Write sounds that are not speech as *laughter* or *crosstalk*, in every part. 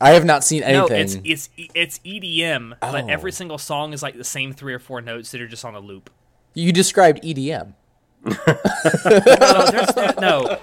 I have not seen anything. No, it's it's it's EDM, but Oh. every single song is like the same three or four notes that are just on a loop. You described EDM. *laughs* No, no, no.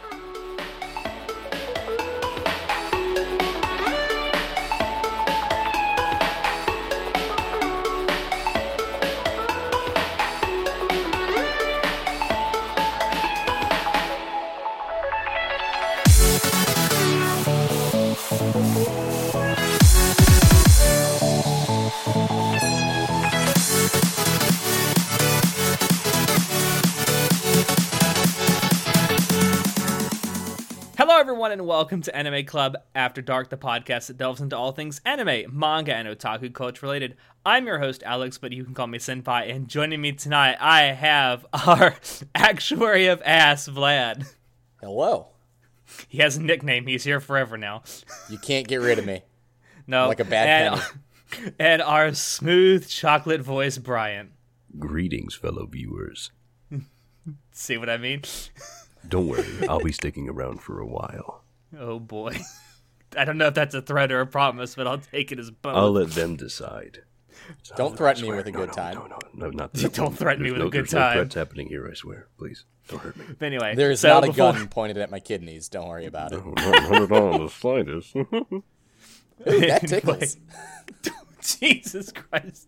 And welcome to Anime Club After Dark, the podcast that delves into all things anime, manga, and otaku culture related. I'm your host, Alex, but you can call me Senpai, and joining me tonight, I have *laughs* our actuary of ass, Vlad. Hello. He has a nickname, he's here forever now. You can't get rid of me. *laughs* No. Like a bad and, *laughs* and our smooth chocolate voice, Brian. Greetings, fellow viewers. See what I mean? Don't worry, I'll be sticking around for a while. Oh boy. *laughs* I don't know if that's a threat or a promise, but I'll take it as both. I'll let them decide. Don't threaten me with a No, good no, time. No, no, no, not *laughs* Don't threaten me There's with a no- good there's no time. threats happening here. I swear. Please don't hurt me. But anyway, There is so not a before- gun pointed at my kidneys. Don't worry about it. not, not at all the slightest. *laughs* Ooh, that tickles. Jesus Christ.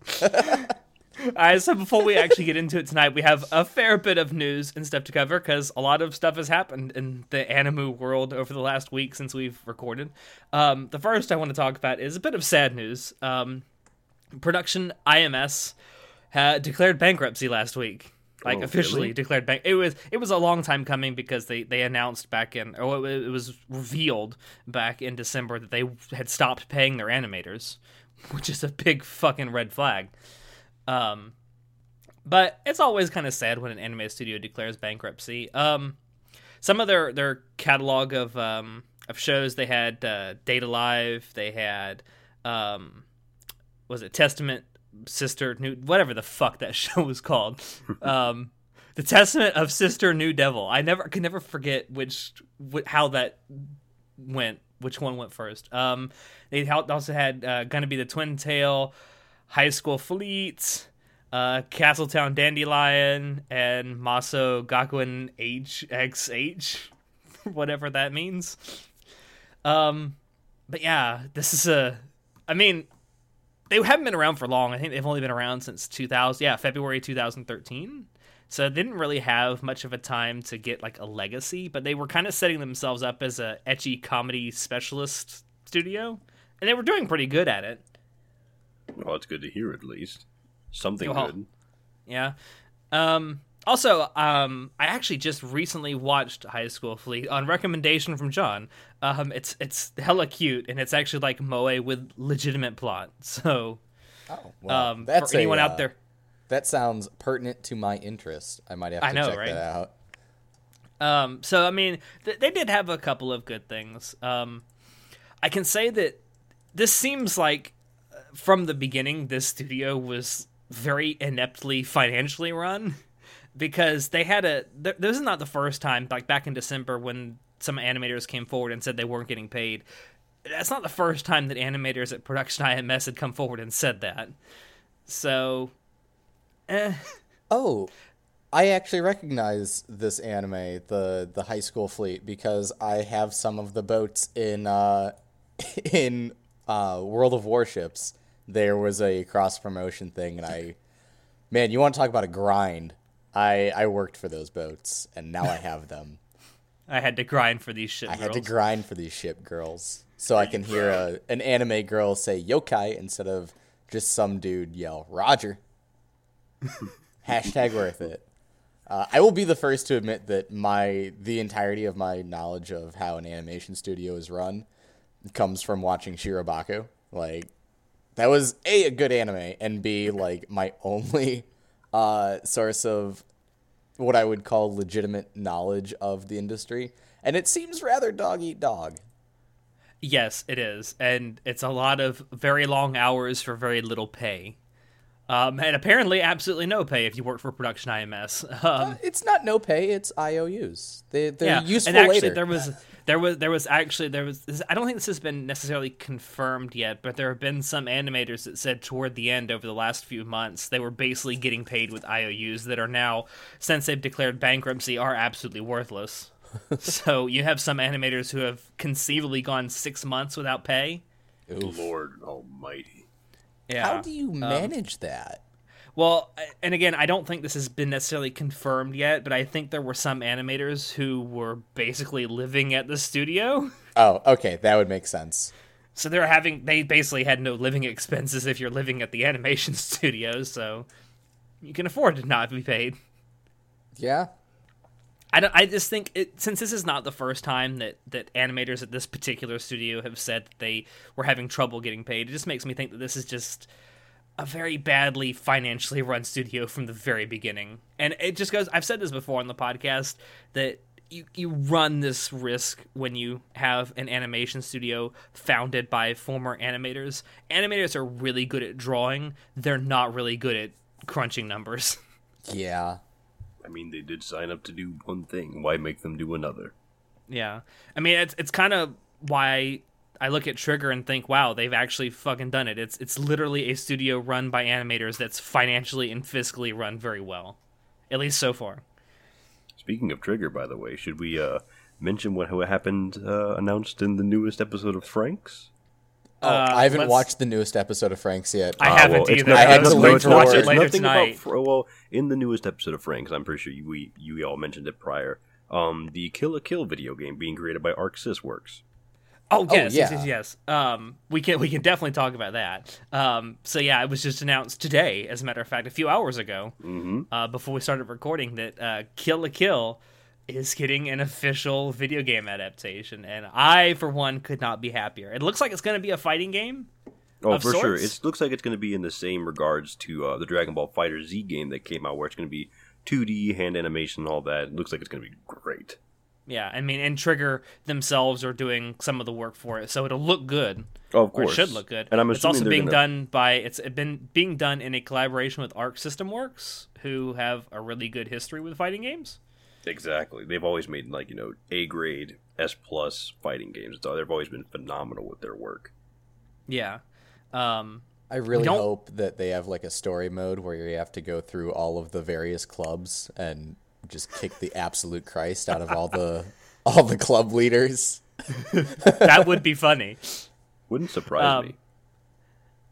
All right, so before we actually get into it tonight, we have a fair bit of news and stuff to cover because a lot of stuff has happened in the anime world over the last week since we've recorded. Um, the first I want to talk about is a bit of sad news. Um, production IMS had declared bankruptcy last week. Like Oh, officially really? declared bank. It was it was a long time coming because they they announced back in or it was revealed back in December that they had stopped paying their animators, which is a big fucking red flag. Um, but it's always kind of sad when an anime studio declares bankruptcy. Um, some of their their catalog of um of shows they had uh, Date A Live, they had um, was it Testament Sister New whatever the fuck that *laughs* show was called. um, the Testament of Sister New Devil. I never I can never forget which wh- how that went. Which one went first? Um, they also had uh, gonna be the Twin Tail, High School Fleet, uh, Castletown Dandelion, and Masou Gakuen HXH, *laughs* whatever that means. Um, but yeah, this is a. I mean, they haven't been around for long. I think they've only been around since 2000. Yeah, February 2013. So they didn't really have much of a time to get like a legacy, but they were kind of setting themselves up as a ecchi comedy specialist studio, and they were doing pretty good at it. Well, it's good to hear at least something Well, good. Yeah. Um, also, um, I actually just recently watched High School Fleet on recommendation from John. Um, it's it's hella cute, and it's actually like moe with legitimate plot. *laughs* So, Oh, well, um, that's for anyone a, out uh, there, That sounds pertinent to my interest. I might have to I know, check right? that out. Um, so I mean, th- they did have a couple of good things. Um, I can say that this seems like from the beginning, this studio was very ineptly financially run *laughs* because they had a. Th- this is not the first time. Like back in December when some animators came forward and said they weren't getting paid. That's not the first time that animators at Production IMS had come forward and said that. So, eh. Oh, I actually recognize this anime, the the High School Fleet, because I have some of the boats in uh, *laughs* in uh, World of Warships. There was a cross promotion thing, and I, man, you want to talk about a grind? I I worked for those boats, and now I have them. *laughs* I had to grind for these shit. I had to grind for these ship girls, so I can hear a, an anime girl say yokai instead of just some dude yell Roger. *laughs* Hashtag worth it. Uh, I will be the first to admit that my the entirety of my knowledge of how an animation studio is run comes from watching Shirobako. Like that was a a good anime, and b like my only uh, source of what I would call legitimate knowledge of the industry, and it seems rather dog eat dog. Yes, it is, and it's a lot of very long hours for very little pay, um, and apparently absolutely no pay if you work for Production IMS. *laughs* Um, It's not no pay; it's IOUs. They they're yeah, useful and actually later. there was There was there was actually there was this, I don't think this has been necessarily confirmed yet, but there have been some animators that said toward the end over the last few months they were basically getting paid with IOUs that are now since they've declared bankruptcy are absolutely worthless. *laughs* so you have some animators who have conceivably gone 6 months without pay. Oof. Lord Almighty. Yeah. How do you um, manage that? Well, and again, I don't think this has been necessarily confirmed yet, but I think there were some animators who were basically living at the studio. Oh, okay, that would make sense. So they're having they basically had no living expenses if you're living at the animation *laughs* studio, so you can afford to not be paid. Yeah. I, don't, I just think it, since this is not the first time that, that animators at this particular studio have said that they were having trouble getting paid, it just makes me think that this is just a very badly financially run studio from the very beginning. And it just goes I've said this before on the podcast that you, you run this risk when you have an animation studio founded by former animators. Animators are really good at drawing, they're not really good at crunching numbers. *laughs* Yeah. I mean, they did sign up to do one thing. Why make them do another? Yeah, I mean it's it's kind of why I look at Trigger and think, wow, they've actually fucking done it. It's it's literally a studio run by animators that's financially and fiscally run very well, at least so far. Speaking of Trigger, by the way, should we uh, mention what, what happened uh, announced in the newest episode of FRANXX? Oh, Uh, I haven't let's- watched the newest episode of FRANXX yet. I Ah, haven't well, it's either. not- I had to not- wait it's for not- it later nothing about tonight. Well, in the newest episode of FRANXX, I'm pretty sure you, we you all mentioned it prior. Um, the Kill la Kill video game being created by Arc Sys Works. Oh yes, yes, yeah. yes, yes. Um, we can we can definitely talk about that. Um, so yeah, it was just announced today, as a matter of fact, a few hours ago, Mm-hmm. uh, before we started recording, that uh, Kill la Kill is getting an official video game adaptation, and I, for one, could not be happier. It looks like it's going to be a fighting game. Oh, for sure. It looks like it's going to be in the same regards to uh, the Dragon Ball FighterZ game that came out, where it's going to be 2D hand animation, and all that. It looks like it's going to be great. Yeah, I mean, and Trigger themselves are doing some of the work for it, so it'll look good. Oh, of Or course, it should look good. And I'm it's also being gonna- done by it's been being done in a collaboration with Arc System Works, who have a really good history with fighting games. Exactly. They've always made like you know A grade, S plus fighting games. So they've always been phenomenal with their work. Yeah. Um, I really don't- hope that they have like a story mode where you have to go through all of the various clubs and just kick the absolute Christ out of all the *laughs* all the club leaders. *laughs* that would be funny. Wouldn't surprise Um, me.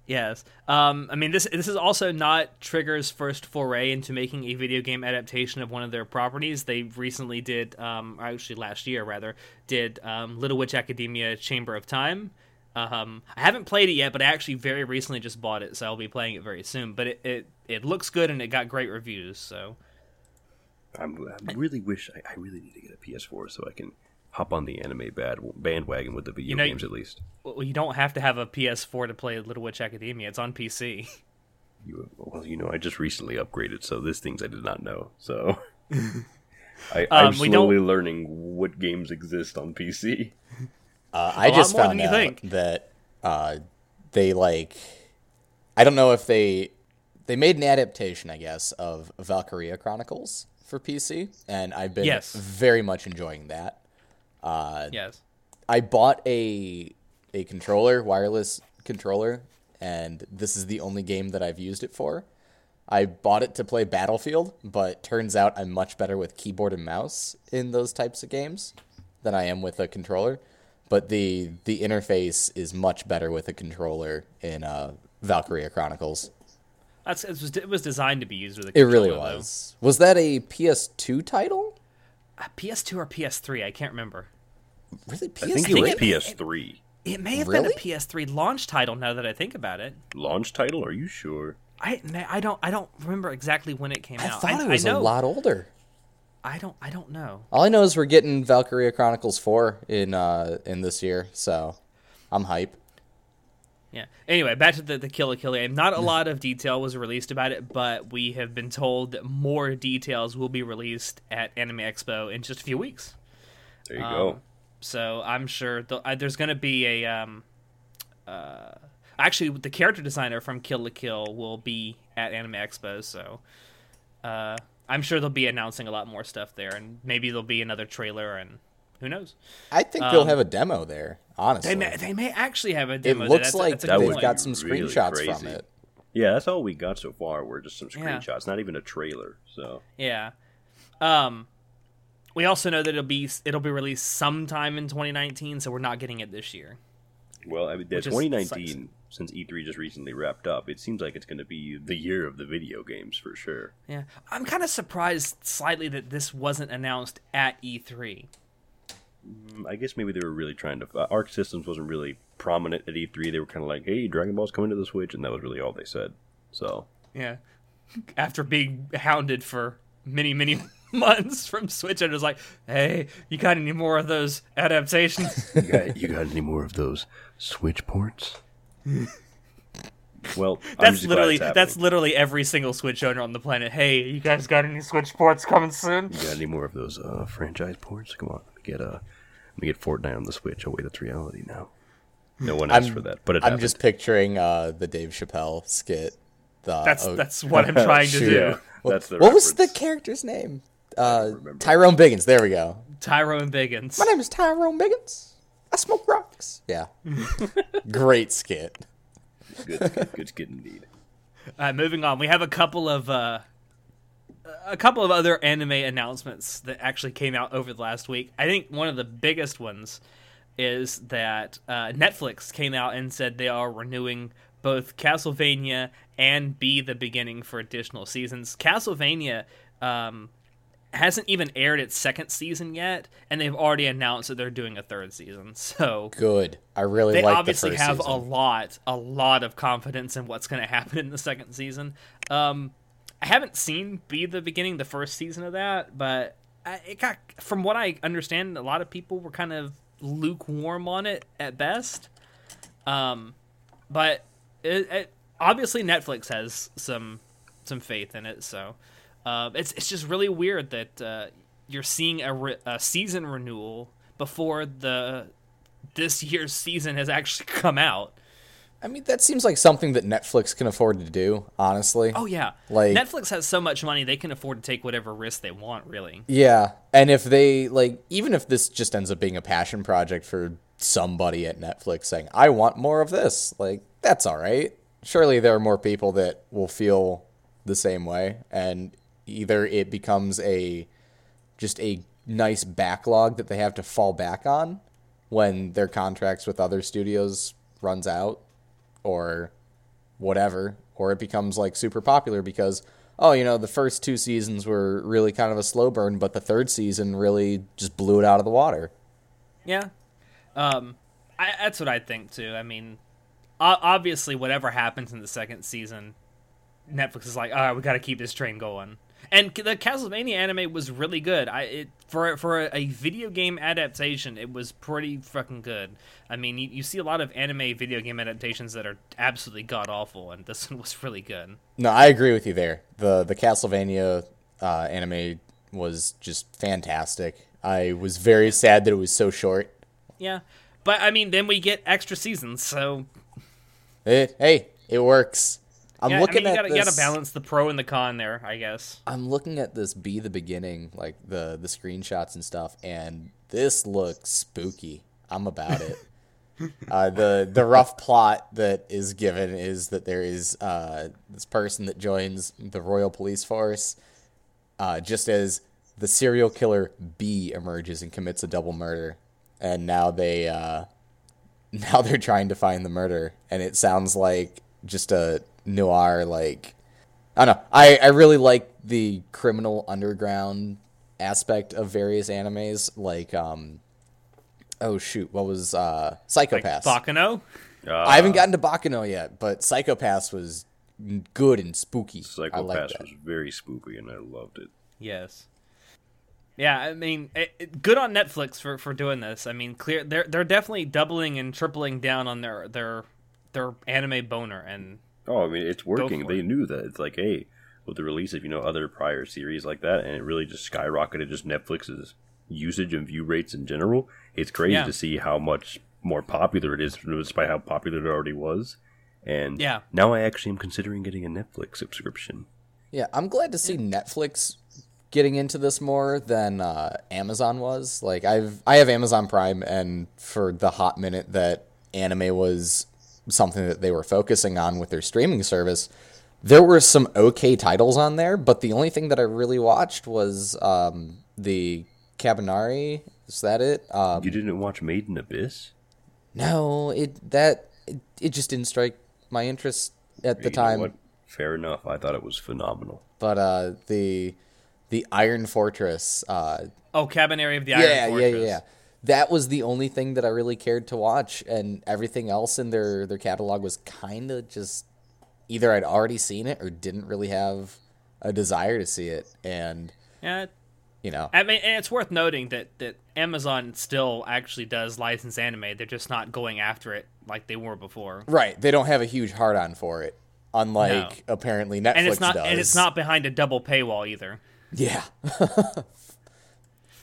Yes. Um, I mean, this this is also not Trigger's first foray into making a video game adaptation of one of their properties. They recently did, um, or actually last year rather, did um, Little Witch Academia: Chamber of Time. Um, I haven't played it yet, but I actually very recently just bought it, so I'll be playing it very soon. But it, it, it looks good and it got great reviews. So I'm, I really wish I, I really need to get a PS4 so I can hop on the anime bad bandwagon with the video You know- games at least. well, you don't have to have a PS4 to play Little Witch Academia. It's on PC. You, well, you know, I just recently upgraded, so there's things I did not know. So *laughs* I, I'm Um, slowly learning what games exist on PC. Uh, I A lot just more than found you out think. that uh, they like. I don't know if they they made an adaptation, I guess, of Valkyria Chronicles for PC, and I've been Yes. very much enjoying that. Uh, yes. I bought a a controller, wireless controller, and this is the only game that I've used it for. I bought it to play Battlefield, but turns out I'm much better with keyboard and mouse in those types of games than I am with a controller. But the the interface is much better with a controller in uh, Valkyria Chronicles. That's it was, it was designed to be used with a controller. It really controller, though. was. Was that a PS2 title? Uh, PS2 or PS3, I can't remember. Really, PS3? I think it was it- PS3 It may have Really? been a PS3 launch title. Now that I think about it, launch title. Are you sure? I I don't I don't remember exactly when it came I out. I thought it was a know, lot older. I don't I don't know. All I know is we're getting Valkyria Chronicles 4 in uh in this year, so I'm hype. Yeah. Anyway, back to the the Kill la Kill game. Not a lot of detail was released about it, but we have been told that more details will be released at Anime Expo in just a few weeks. There you Um, go. So I'm sure th- uh, there's going to be a. Um, uh, actually, the character designer from Kill la Kill will be at Anime Expo, so uh, I'm sure they'll be announcing a lot more stuff there, and maybe there'll be another trailer and who knows? I think Um, they'll have a demo there. Honestly, They may, they may actually have a demo. it looks that's like that's a That good they've point. got some really screenshots from it. Yeah, that's all we got so far. Were just some Yeah. screenshots, not even a trailer. So Yeah. Um, we also know that it'll be it'll be released sometime in 2019, so we're not getting it this year. Well, I mean, the Which is 2019, since E3 just recently wrapped up, it seems like it's going to be the year of the video games for sure. Yeah, I'm kind of surprised slightly that this wasn't announced at E E3. Mm, I guess maybe they were really trying to. Uh, Arc Systems wasn't really prominent at E3. They were kind of like, "Hey, Dragon Ball's coming to the Switch," and that was really all they said. So Yeah, after being hounded for many many *laughs* months from Switch, I was like, "Hey, you got any more of those adaptations?" *laughs* you got, you got any more of those Switch ports? well, I'm that's literally that's literally every single Switch owner on the planet. Hey, you guys got any Switch ports coming soon? You got any more of those uh, franchise ports? Come on, let me get uh, let me get Fortnite on the Switch. Oh wait, that's reality now. No one asked I'm- for that, but it I'm happened. just picturing uh, the Dave Chappelle skit. The, *laughs* That's oh, that's what I'm trying to *laughs* do. yeah, that's the what was the character's name? Uh. Tyrone Biggins. There we go. Tyrone Biggins. My name is Tyrone Biggins. I smoke rocks. Yeah. *laughs* Great skit. good, good, good skit indeed. All right, moving on, we have a couple of uh, a couple of other anime announcements that actually came out over the last week. I think one of the biggest ones is that uh, Netflix came out and said they are renewing both Castlevania and Be the Beginning for additional seasons. Castlevania um, hasn't even aired its second season yet, and they've already announced that they're doing a third season. *laughs* So Good. I really they like obviously the have season. a lot, a lot of confidence in what's going to happen in the second season. Um, I haven't seen be the beginning, the first season of that, but I, it got from what I understand, a lot of people were kind of lukewarm on it at best. Um, but it, it, obviously Netflix has some some faith in it, so uh, it's it's just really weird that uh, you're seeing a, re- a season renewal before the this year's season has actually *laughs* come out. I mean, that seems like something that Netflix can afford to do, honestly. Oh yeah, Like- Netflix has so much money they can afford to take whatever risk they want. Really, Yeah, and if they like, even if this just ends up being a passion project for somebody at Netflix saying, "I want more of this," like that's all right. Surely there are more people that will feel the same way, and either it becomes a just a nice backlog that they have to fall back on when their contracts with other studios runs out, or whatever, or it becomes like super popular because oh, you know, the first two seasons were really kind of a slow burn, but the third season really just blew it out of the water. yeah. Um, I, that's what I think too. I mean, obviously, whatever happens in the second season, Netflix is like, all right, we got to keep this train going. And the Castlevania anime was really good. I it for for a video game adaptation, it was pretty fucking good. I mean, you, you see a lot of anime video game adaptations that are absolutely god awful, and this *laughs* one was really good. No, I agree with you there. The the Castlevania uh, anime was just fantastic. I was very sad that it was so short. Yeah, but I mean, then we get extra seasons, so It, hey, it works. I'm yeah, looking I mean, you at gotta, this. you gotta balance the pro and the con there, I guess. I'm looking at this be the beginning, like the the screenshots and stuff, and this looks spooky. I'm about it. *laughs* uh, the the rough plot that is given is that there is uh, this person that joins the Royal Police Force, uh, just as the serial killer B emerges and commits a double murder, and now they uh, *laughs* now they're trying to find the murder, and it sounds like just a noir like I don't know. I, I really like the criminal underground aspect of various animes. Like, um, oh shoot, what was uh, Psycho-Pass? Baccano? I haven't gotten to Baccano yet, but Psycho-Pass was good and spooky. I like Psycho-Pass was very spooky, and I loved it. Yes. Yeah, I mean, it, it- good on Netflix for, for doing this. I mean, clear they're they're definitely doubling and tripling down on their their their anime boner, and Oh, I mean, it's working. They it. knew that. It's like, hey, with the release of you know other prior series like that, and it really just skyrocketed just Netflix's usage and view rates in general. It's crazy Yeah. to see how much more popular it is, despite how popular it already was. And Yeah. now I actually am considering getting a Netflix subscription. Yeah, I'm glad to see Netflix getting into this more than uh, Amazon was. Like I've I have Amazon Prime, and for the hot minute that anime was something that they were focusing on with their streaming service, there were some okay titles on there. But the only thing that I really watched was um, the Kabaneri. Is that it? Um, You didn't watch Made in Abyss? no, it that it, it just didn't strike my interest at the You know time. what? Fair enough. I thought it was phenomenal. But uh, the the Iron Fortress. Uh, Oh, Kabaneri of the Iron yeah, yeah, yeah, yeah. That was the only thing that I really cared to watch, and everything else in their their catalog was kind of just either I'd already seen it or didn't really have a desire to see it, and Yeah, you know, I mean, it's worth noting that that Amazon still actually does license anime. They're just not going after it like they were before. right? They don't have a huge hard on for it, unlike apparently Netflix And it's not does. and it's not behind a double paywall either, yeah. *laughs*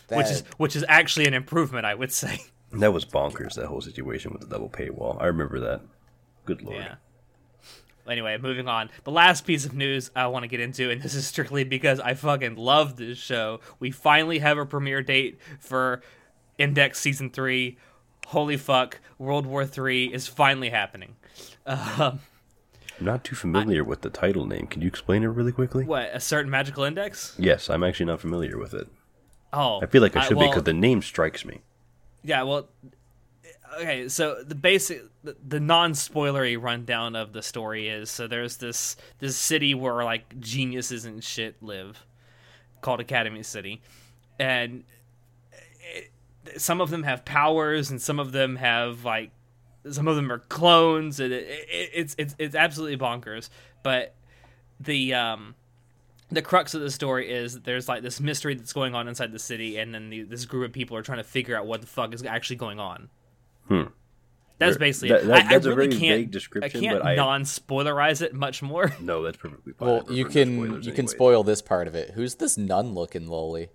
which That- is which is actually an improvement, I would say. *laughs* That was bonkers, that whole situation with the double paywall. I remember that. Good lord. Yeah. Anyway, moving on. The last piece of news I want to get into, and this is strictly because I fucking love this show. We finally have a premiere date for Index Season 3. Holy fuck, World War 3 is finally happening. Um, I'm not too familiar with the title name. Can you explain it really quickly? what, a certain magical index? Yes, I'm actually not familiar with it. Oh. I feel like I should be well, because the name strikes me. Yeah, well, okay. So the basic, the, the non-spoilery rundown of the story is: so there's this this city where like geniuses and shit live, called Academy City, and it, some of them have powers, and some of them have like, some of them are clones, and it, it, it's it's it's absolutely bonkers. But the um the crux of the story is that there's like this mystery that's going on inside the city, and then the, this group of people are trying to figure out what the fuck is actually going on. Hmm. That's basically That- that- I, that's I a really very can't. vague description, I can't but non-spoilerize it much more. *laughs* No, that's perfectly fine. Well, you can spoilers you can anyways. spoil this part of it. Who's this nun looking loli?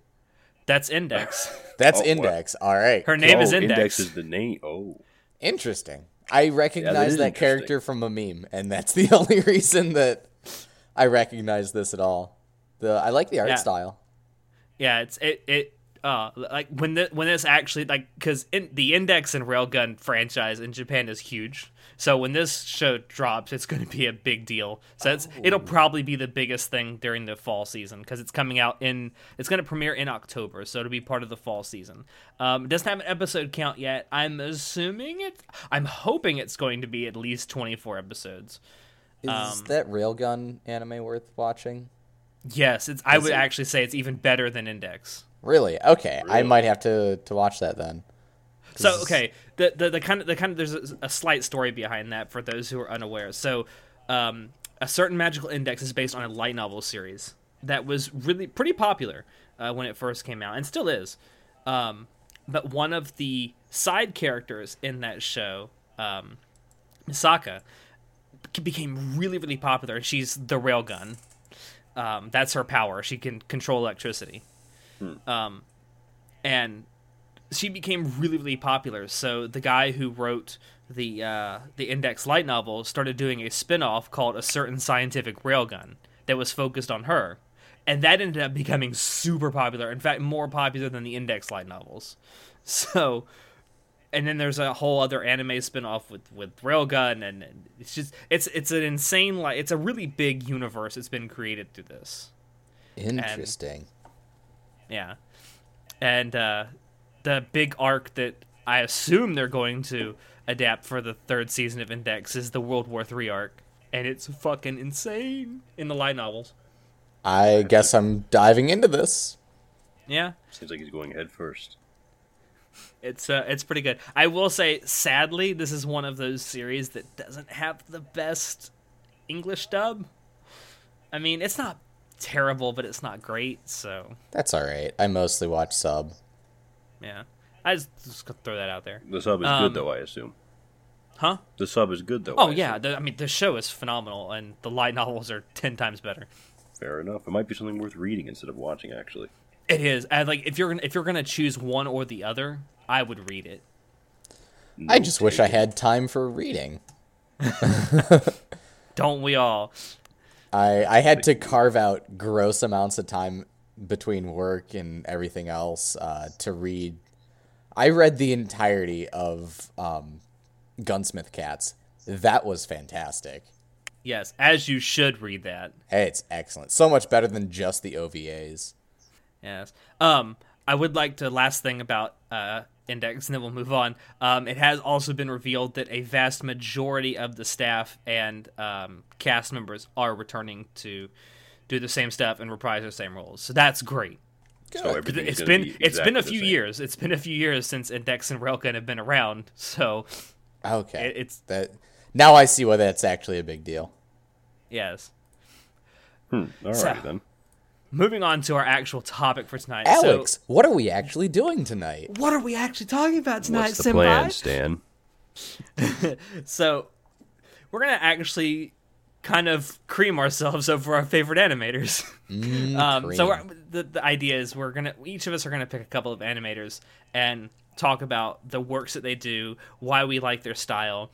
That's Index. *laughs* *laughs* That's Oh, wow. Index. All right. Her name oh, is Index. Index is the name. Oh, Interesting. I recognize is that interesting. character from a meme, and that's the only reason that I recognize this at all. The I like the art Yeah. style. Yeah, it's it it uh like when the when this actually like because in, the Index and Railgun franchise in Japan is huge. So when this show drops, it's going to be a big deal. So it's it'll probably be the biggest thing during the fall season because it's coming out in it's going to premiere in October, so it'll be part of the fall season. Um, it doesn't have an episode count yet. I'm assuming it. I'm hoping it's going to be at least 24 episodes. Is Um, that Railgun anime worth watching? Yes, it's. I would it? actually say it's even better than Index. Really? Okay, I might have to to watch that then. So okay, the, the the kind of the kind of there's a, a slight story behind that for those who are unaware. So, um, a certain magical index is based on a light novel series that was really pretty popular uh, when it first came out and still is. Um, but one of the side characters in that show, um, Misaka, became really really popular. and She's the railgun. Um, that's her power. She can control electricity. Um, and she became really really popular. So the guy who wrote the uh, the index light novel started doing a spin-off called a certain scientific railgun that was focused on her. And that ended up becoming super popular. In fact more popular than the index light novels. *laughs* So and then there's a whole other anime spin-off with with railgun and, and it's just it's it's an insane like it's a really big universe that's been created through this Interesting. yeah. And uh, the big arc that I assume they're going to adapt for the third season of Index is the World War III arc. And it's fucking insane in the light novels. I guess I'm diving into this. Yeah. seems like he's going head first. It's uh, it's pretty good. I will say, sadly, this is one of those series that doesn't have the best English dub. I mean, it's not terrible, but it's not great. So That's all right. I mostly watch sub. yeah, I just, just throw that out there. The sub is Um, good though, I assume. Huh? The sub is good though. Oh I yeah, the, I mean the show is phenomenal, and the light novels are ten times better. Fair enough. It might be something worth reading instead of watching. Actually, It is. And like if you're if you're gonna choose one or the other, I would read it. I just wish I had time for reading. *laughs* Don't we all? I I had to carve out gross amounts of time between work and everything else uh, to read. I read the entirety of um, Gunsmith Cats. That was fantastic. Yes, as you should read that. Hey, it's excellent. So much better than just the OVAs. Yes. Um, I would like to last thing about uh, Index, and then we'll move on. Um, it has also been revealed that a vast majority of the staff and um, cast members are returning to do the same stuff and reprise their same roles. So that's great. So everything's It's gonna been be it's been a few years. It's been a few years since Index and Railgun have been around. So Okay. It- it's- that. Now I see why that's actually a big deal. yes. Alrighty So- then. Moving on to our actual topic for tonight. Alex, what are we actually doing tonight? what are we actually talking about tonight, What's the Senpai? plan, Stan? *laughs* So, we're gonna actually kind of cream ourselves over our favorite animators. *laughs* um, so, we're, the the idea is we're gonna each of us are gonna pick a couple of animators and talk about the works that they do, why we like their style,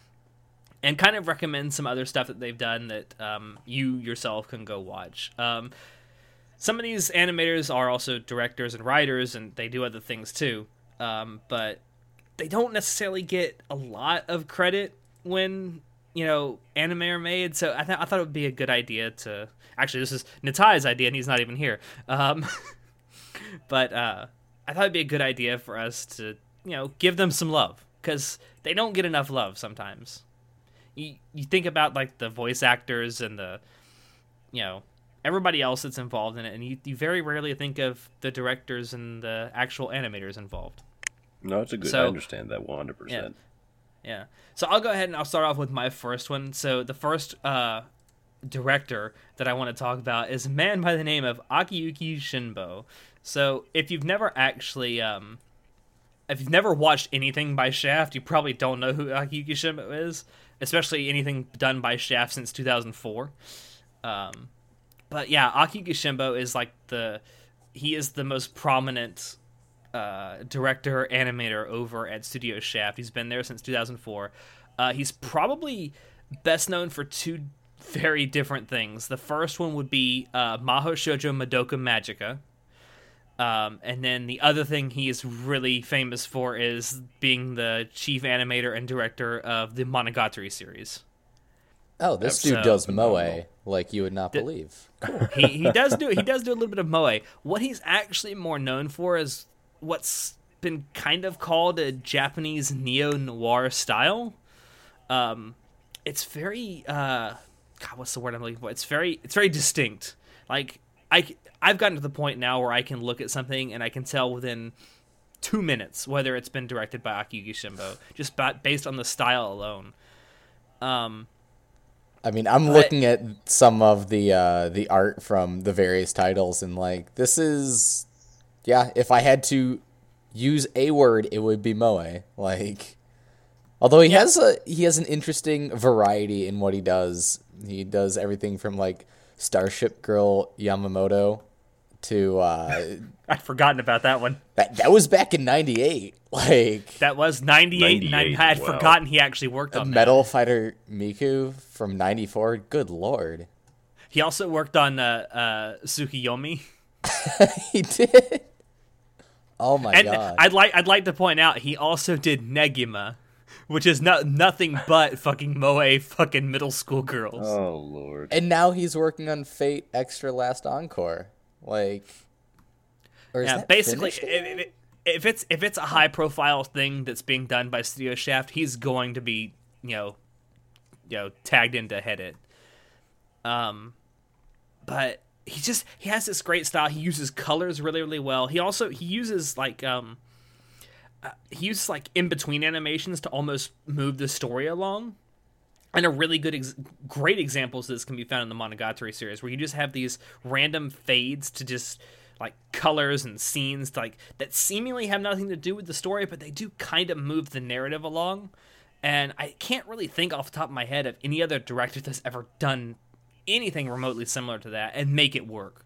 and kind of recommend some other stuff that they've done that um, you yourself can go watch. Um, some of these animators are also directors and writers, and they do other things too. Um, but they don't necessarily get a lot of credit when you know anime are made. So I, th- I thought it would be a good idea to actually this is Natai's idea, and he's not even here. Um, *laughs* but uh, I thought it'd be a good idea for us to you know give them some love because they don't get enough love sometimes. You you think about like the voice actors and the you know everybody else that's involved in it, and you, you very rarely think of the directors and the actual animators involved. No, it's a good. So- I understand that one hundred percent. Yeah. So I'll go ahead and I'll start off with my first one. So the first uh, director that I want to talk about is a man by the name of Akiyuki Shinbo. So if you've never actually, um, if you've never watched anything by Shaft, you probably don't know who Akiyuki Shinbo is, especially anything done by Shaft since 2004. Um, but yeah, Akiyuki Shinbo is like the he is the most prominent uh, director animator over at Studio Shaft. He's been there since 2004. Uh, he's probably best known for two very different things. The first one would be uh, Maho Shoujo Madoka Magica. Um, and then the other thing he is really famous for is being the chief animator and director of the Monogatari series. Oh, this So- dude does moe like you would not believe. he he does do he does do a little bit of moe. What he's actually more known for is what's been kind of called a Japanese neo noir style. Um, it's very uh, God, what's the word I'm looking for? It's very it's very distinct. Like I I've gotten to the point now where I can look at something and I can tell within two minutes whether it's been directed by Akiyuki Shimbo just ba- based on the style alone. Um, I mean, I'm looking at some of the uh, the art from the various titles, and like this is, yeah. If I had to use a word, it would be moe. Like, although he has a he has an interesting variety in what he does. He does everything from like Starship Girl Yamamoto to uh, *laughs* I'd forgotten about that one. that that was back in '98. *laughs* Like That was 98, and I 98, had wow. forgotten he actually worked on that. Metal Fighter Miku from '94. Good lord, He also worked on uh, uh, Tsukuyomi. *laughs* he did. Oh my And god! I'd like I'd like to point out he also did Negima, which is no, nothing but fucking moe fucking middle school girls. Oh lord. and now he's working on Fate Extra Last Encore. Like, yeah, basically, if, if, if it's if it's a high profile thing that's being done by Studio Shaft, he's going to be you know, you know, tagged in to head it. Um, but he just he has this great style. He uses colors really really well. He also he uses like um. Uh, he uses like in between animations to almost move the story along and a really good ex- great examples of this can be found in the monogatari series where you just have these random fades to just like colors and scenes like that seemingly have nothing to do with the story but they do kind of move the narrative along. And i can't really think off the top of my head of any other director that's ever done anything remotely similar to that and make it work.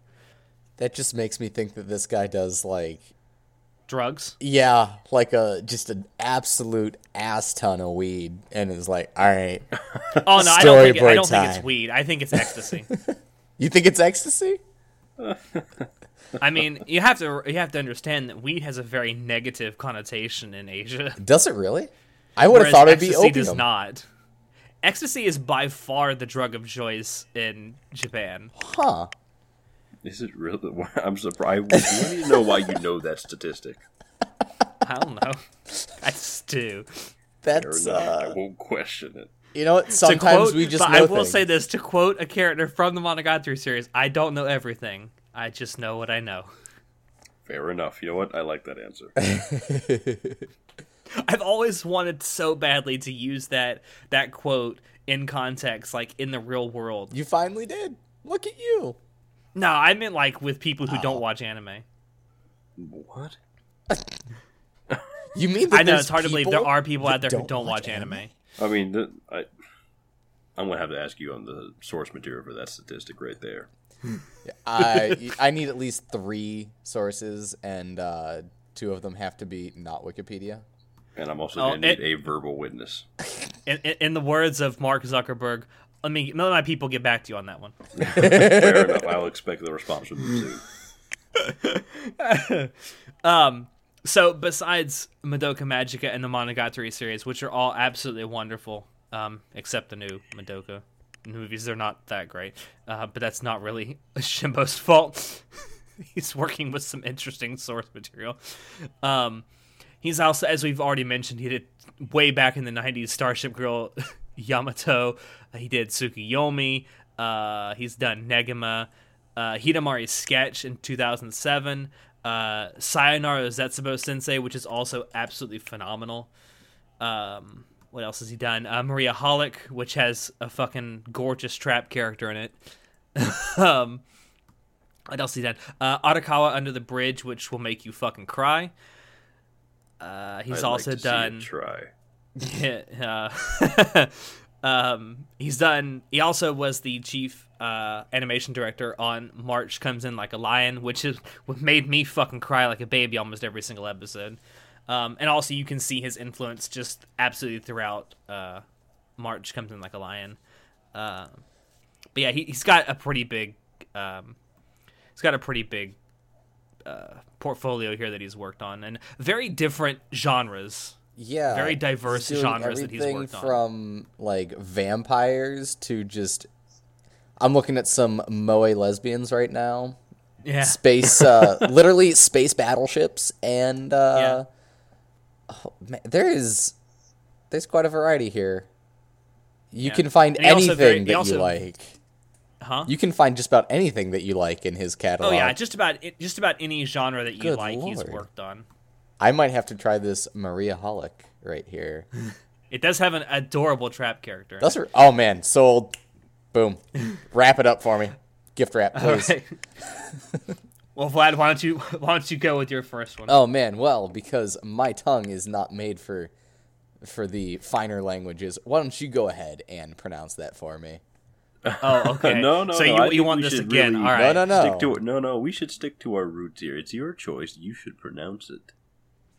That just makes me think that this guy does like, drugs yeah, like a just an absolute ass ton of weed, and it's like, all right, oh no i don't think, it, I don't think it's weed i think it's ecstasy *laughs* you think it's ecstasy? *laughs* I mean, you have to you have to understand that weed has a very negative connotation in Asia. Does it really? I would have thought it'd be ecstasy opium. does not. Ecstasy is by far the drug of choice in Japan. Huh. Is it really? *laughs* I'm surprised. I need to know why you know that statistic. I don't know. I just do. Fair That's enough. I uh, won't question it. you know what? Sometimes quote- we just but know I will things. say this to quote a character from the Monogatari series: "I don't know everything. I just know what I know." Fair enough. You know what? I like that answer. *laughs* I've always wanted so badly to use that that quote in context, like in the real world. You finally did. Look at you. No, I meant like with people who Oh. don't watch anime. what? *laughs* You mean that I know it's hard to believe there are people out there that who don't watch anime. I mean, the, I, I'm gonna have to ask you on the source material for that statistic right there. *laughs* I I need at least three sources, and uh, two of them have to be not Wikipedia. And I'm also Oh, gonna need it- a verbal witness. *laughs* In, in, in the words of Mark Zuckerberg, let me let my people get back to you on that one. *laughs* Fair enough. I'll expect the response from you soon. *laughs* So besides Madoka Magica and the Monogatari series, which are all absolutely wonderful, um, except the new Madoka movies, they're not that great. Uh, but that's not really *laughs* Shimbo's fault. he's working with some interesting source material. Um, he's also, as we've already mentioned, he did way back in the '90s Starship Girl Yamato. He did Tsukuyomi. Uh, he's done Negima. Uh, Hidamari's sketch in 2007. Uh, Sayonara Zetsubo Sensei, which is also absolutely phenomenal. Um, what else has he done? Uh, Maria Holic, which has a fucking gorgeous trap character in it. *laughs* um, what else has he done? Uh, Arakawa Under the Bridge, which will make you fucking cry. Uh, he's I'd also like done. try. *laughs* Yeah, uh, *laughs* um, he's done. He also was the chief uh, animation director on March Comes In Like a Lion, which is what made me fucking cry like a baby almost every single episode. Um, and also, you can see his influence just absolutely throughout uh, March Comes In Like a Lion. Uh, but yeah, he, he's got a pretty big. Um, he's got a pretty big uh, portfolio here that he's worked on, and very different genres. Yeah, Very diverse genres that he's worked on. from like vampires to just. I'm looking at some moe lesbians right now. Yeah. Space, uh, *laughs* literally space battleships, and uh, oh, man, there is there's quite a variety here. You Yeah. can find anything very- that also- you like. Huh? You can find just about anything that you like in his catalog. Oh yeah, just about just about any genre that you Good like, he's worked on. I might have to try this Maria Holic right here. *laughs* It does have an adorable trap character. Those are oh man, sold. Boom. Wrap it up for me. Gift wrap, please. right. *laughs* well, Vlad, why don't you *laughs* why don't you go with your first one? Oh man, well, because my tongue is not made for for the finer languages. Why don't you go ahead and pronounce that for me? Oh, okay. no, no. So no, you you want this again? really All right. No, no, no. Stick to it. No, no. We should stick to our roots here. It's your choice. You should pronounce it.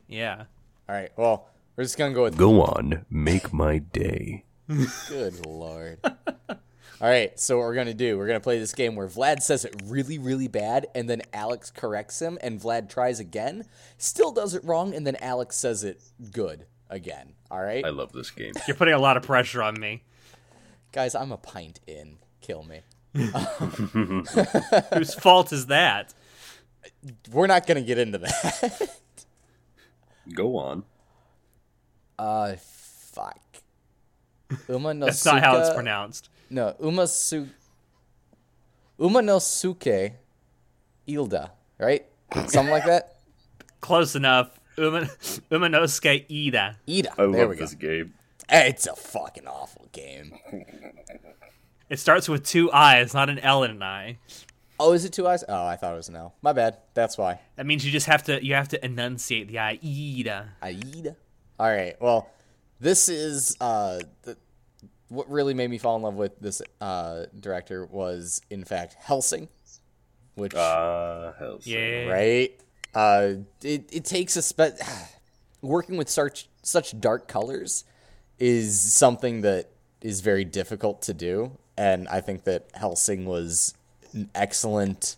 Yeah. All right. Well, we're just gonna go with Go on, make my day. good lord. All right. So what we're gonna do? We're gonna play this game where Vlad says it really, really bad, and then Alex corrects him, and Vlad tries again, still does it wrong, and then Alex says it good again. All right, I love this game. You're putting a lot of pressure on me. guys. I'm a pint in. Kill me. *laughs* Whose fault is that? We're not gonna get into that. *laughs* Go on. uh, fuck. Uma no *laughs* That's not how it's pronounced. No, Umasu Uma no Suke Ilda, right? Something like that? *laughs* Close enough. Uma, Umanosuke Iida. Ida. I there love we go. this game. It's a fucking awful game. It starts with two I's, not an L and an I. Oh, is it two eyes? Oh, I thought it was an L. My bad. That's why. That means you just have to you have to enunciate the I. Ida. Aida. All right. Well, this is uh the, what really made me fall in love with this uh director was in fact Hellsing, which Ah, hell. Yeah. right? Uh, it it takes a spe- *sighs* working with such such dark colors is something that is very difficult to do, and I think that Hellsing was an excellent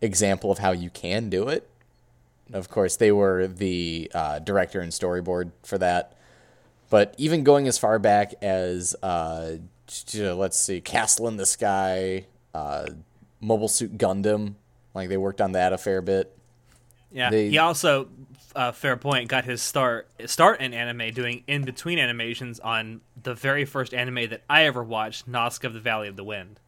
example of how you can do it. Of course, they were the uh, director and storyboard for that. But even going as far back as, uh, let's see, Castle in the Sky, uh, Mobile Suit Gundam, like they worked on that a fair bit. Yeah, They- he also, uh, fair point, got his start start in anime doing in between animations on the very first anime that I ever watched, Nausicaä of the Valley of the Wind.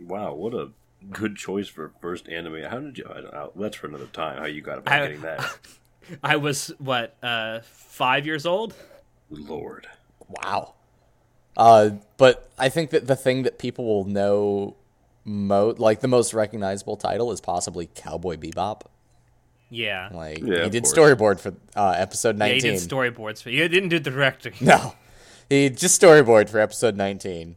Wow, what a good choice for first anime. How did you? I don't know. That's for another time. How you got about I- getting that? *laughs* I was what uh, five years old. Lord. Wow. Uh, but I think that the thing that people will know, mo- like the most recognizable title, is possibly Cowboy Bebop. Yeah, Like Yeah, he did course. storyboard for uh, episode yeah, he nineteen. did storyboards, but he didn't do directing. *laughs* no, he just storyboard for episode nineteen.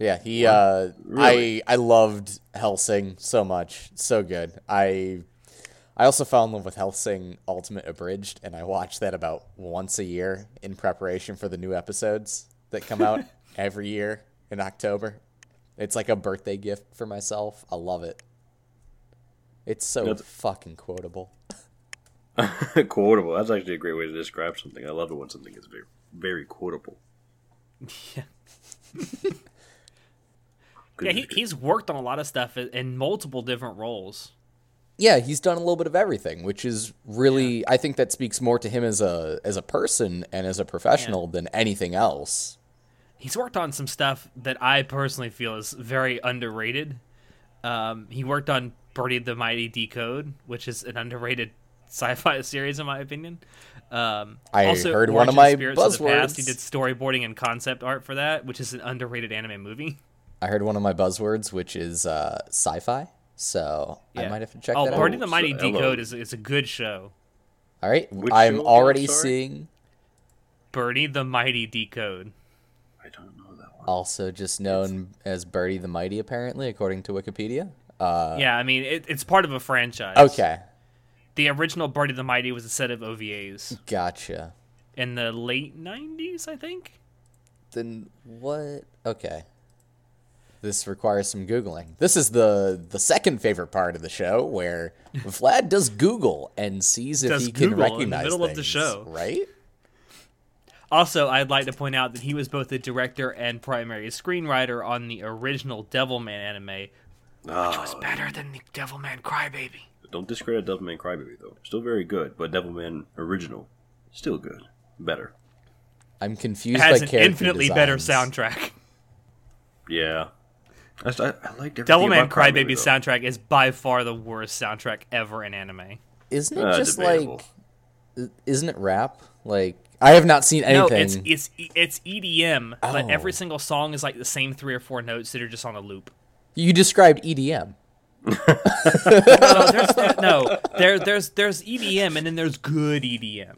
Yeah, he. Uh, Really? I I loved Hellsing so much, so good. I I also fell in love with Hellsing Ultimate Abridged, and I watch that about once a year in preparation for the new episodes that come out *laughs* every year in October. It's like a birthday gift for myself. I love it. It's so That's- fucking quotable. *laughs* quotable. That's actually a great way to describe something. I love it when something is very, very quotable. *laughs* Yeah. Yeah, he, he's worked on a lot of stuff in, multiple different roles. Yeah, he's done a little bit of everything, which is really I think that speaks more to him as a as a person and as a professional than anything else. He's worked on some stuff that I personally feel is very underrated. Um, he worked on Birdy the Mighty Decode, which is an underrated *laughs* sci-fi series in my opinion. Um, I also, heard one of my Spirits of the Past, He did storyboarding and concept art for that, which is an underrated anime movie. *laughs* I heard one of my buzzwords, which is uh, sci-fi. So I might have to check that out. oh, that Birdy out. the Mighty So. Decode is is a good show. All right, Which I'm show again? already Sorry? seeing. Birdy the Mighty Decode. I don't know that one. Also, just known as Birdy the Mighty, apparently, according to Wikipedia. Uh, yeah, I mean it, it's part of a franchise. okay, The original Birdy the Mighty was a set of OVAs gotcha. in the late '90s, I think. Then what? Okay. This requires some googling. This is the the second favorite part of the show where *laughs* Vlad does Google and sees if Does he can Google in the recognize middle of the show. right? Also, I'd like to point out that he was both the director and primary screenwriter on the original Devilman anime, Ah, was better than the Devilman Crybaby. don't discredit Devilman Crybaby though. Still very good, but Devilman original, still good, better. I'm It confused has by an character infinitely better Uh, soundtrack. Yeah, I, I, I liked everything Devilman Crybaby, Crybaby though. soundtrack is by far the worst soundtrack ever in anime. Isn't it Uh, just debatable. like? Isn't it rap? Like I have not seen anything. No, it's it's it's EDM, but Oh. every single song is like the same three or four notes that are just on a loop. You described EDM. *laughs* No, there's there, no, there there's there's EDM and then there's good EDM.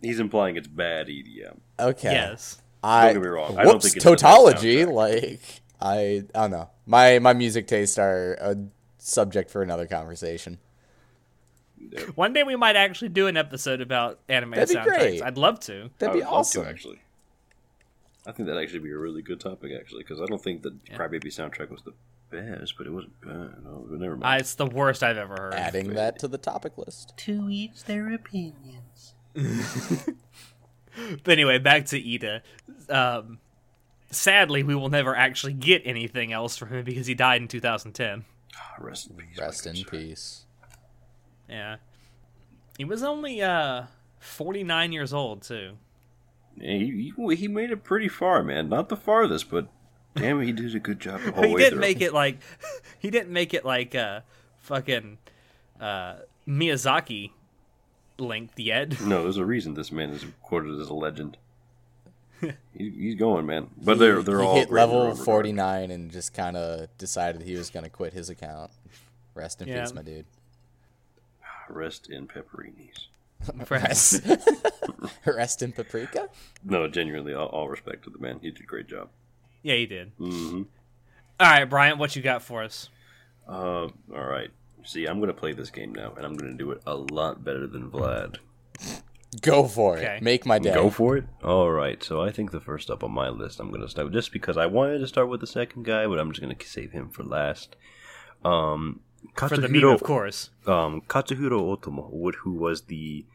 He's implying it's bad EDM. Okay. Yes. I, Don't get me wrong, I don't think it's tautology. Like I, I don't know. My my music tastes are a subject for another conversation. One day we might actually do an episode about anime That'd soundtracks. great. I'd love to. That'd be would love to, awesome. actually. I think that'd actually be a really good topic, actually, because I don't think that Crybaby soundtrack was the best, but it wasn't bad. No, but never Uh, mind. it's the worst I've ever heard. Adding that to the topic list. to each their opinions. *laughs* But anyway, back to Iida. Um, sadly, we will never actually get anything else from him because he died in 2010. Ah, Rest in peace. Rest in peace. Yeah, he was only uh 49 years old too. Yeah, he, he, he made it pretty far, man. Not the farthest, but damn, he did a good job the *laughs* whole he way didn't through. make it like *laughs* he didn't make it like uh fucking uh Miyazaki linked yet. No, there's a reason this man is quoted as a legend. *laughs* he, he's going, man. But they're they're he all hit great in their level 49 and just kind of decided he was going to quit his account. Rest in Yeah. peace, my dude. Rest in pepperinis. Perhaps. *laughs* *laughs* Rest in paprika. No, genuinely, all, all respect to the man. He did a great job. yeah, he did. hmm All right, Brian, what you got for us? Uh, all right. See, I'm gonna play this game now, and I'm gonna do it a lot better than Vlad. Go for Okay. it. Make my day. Go for it. All right. So I think the first up on my list, I'm gonna start just because I wanted to start with the second guy, but I'm just gonna save him for last. Um, for the meme, of course. um, Katsuhiro Otomo, who was the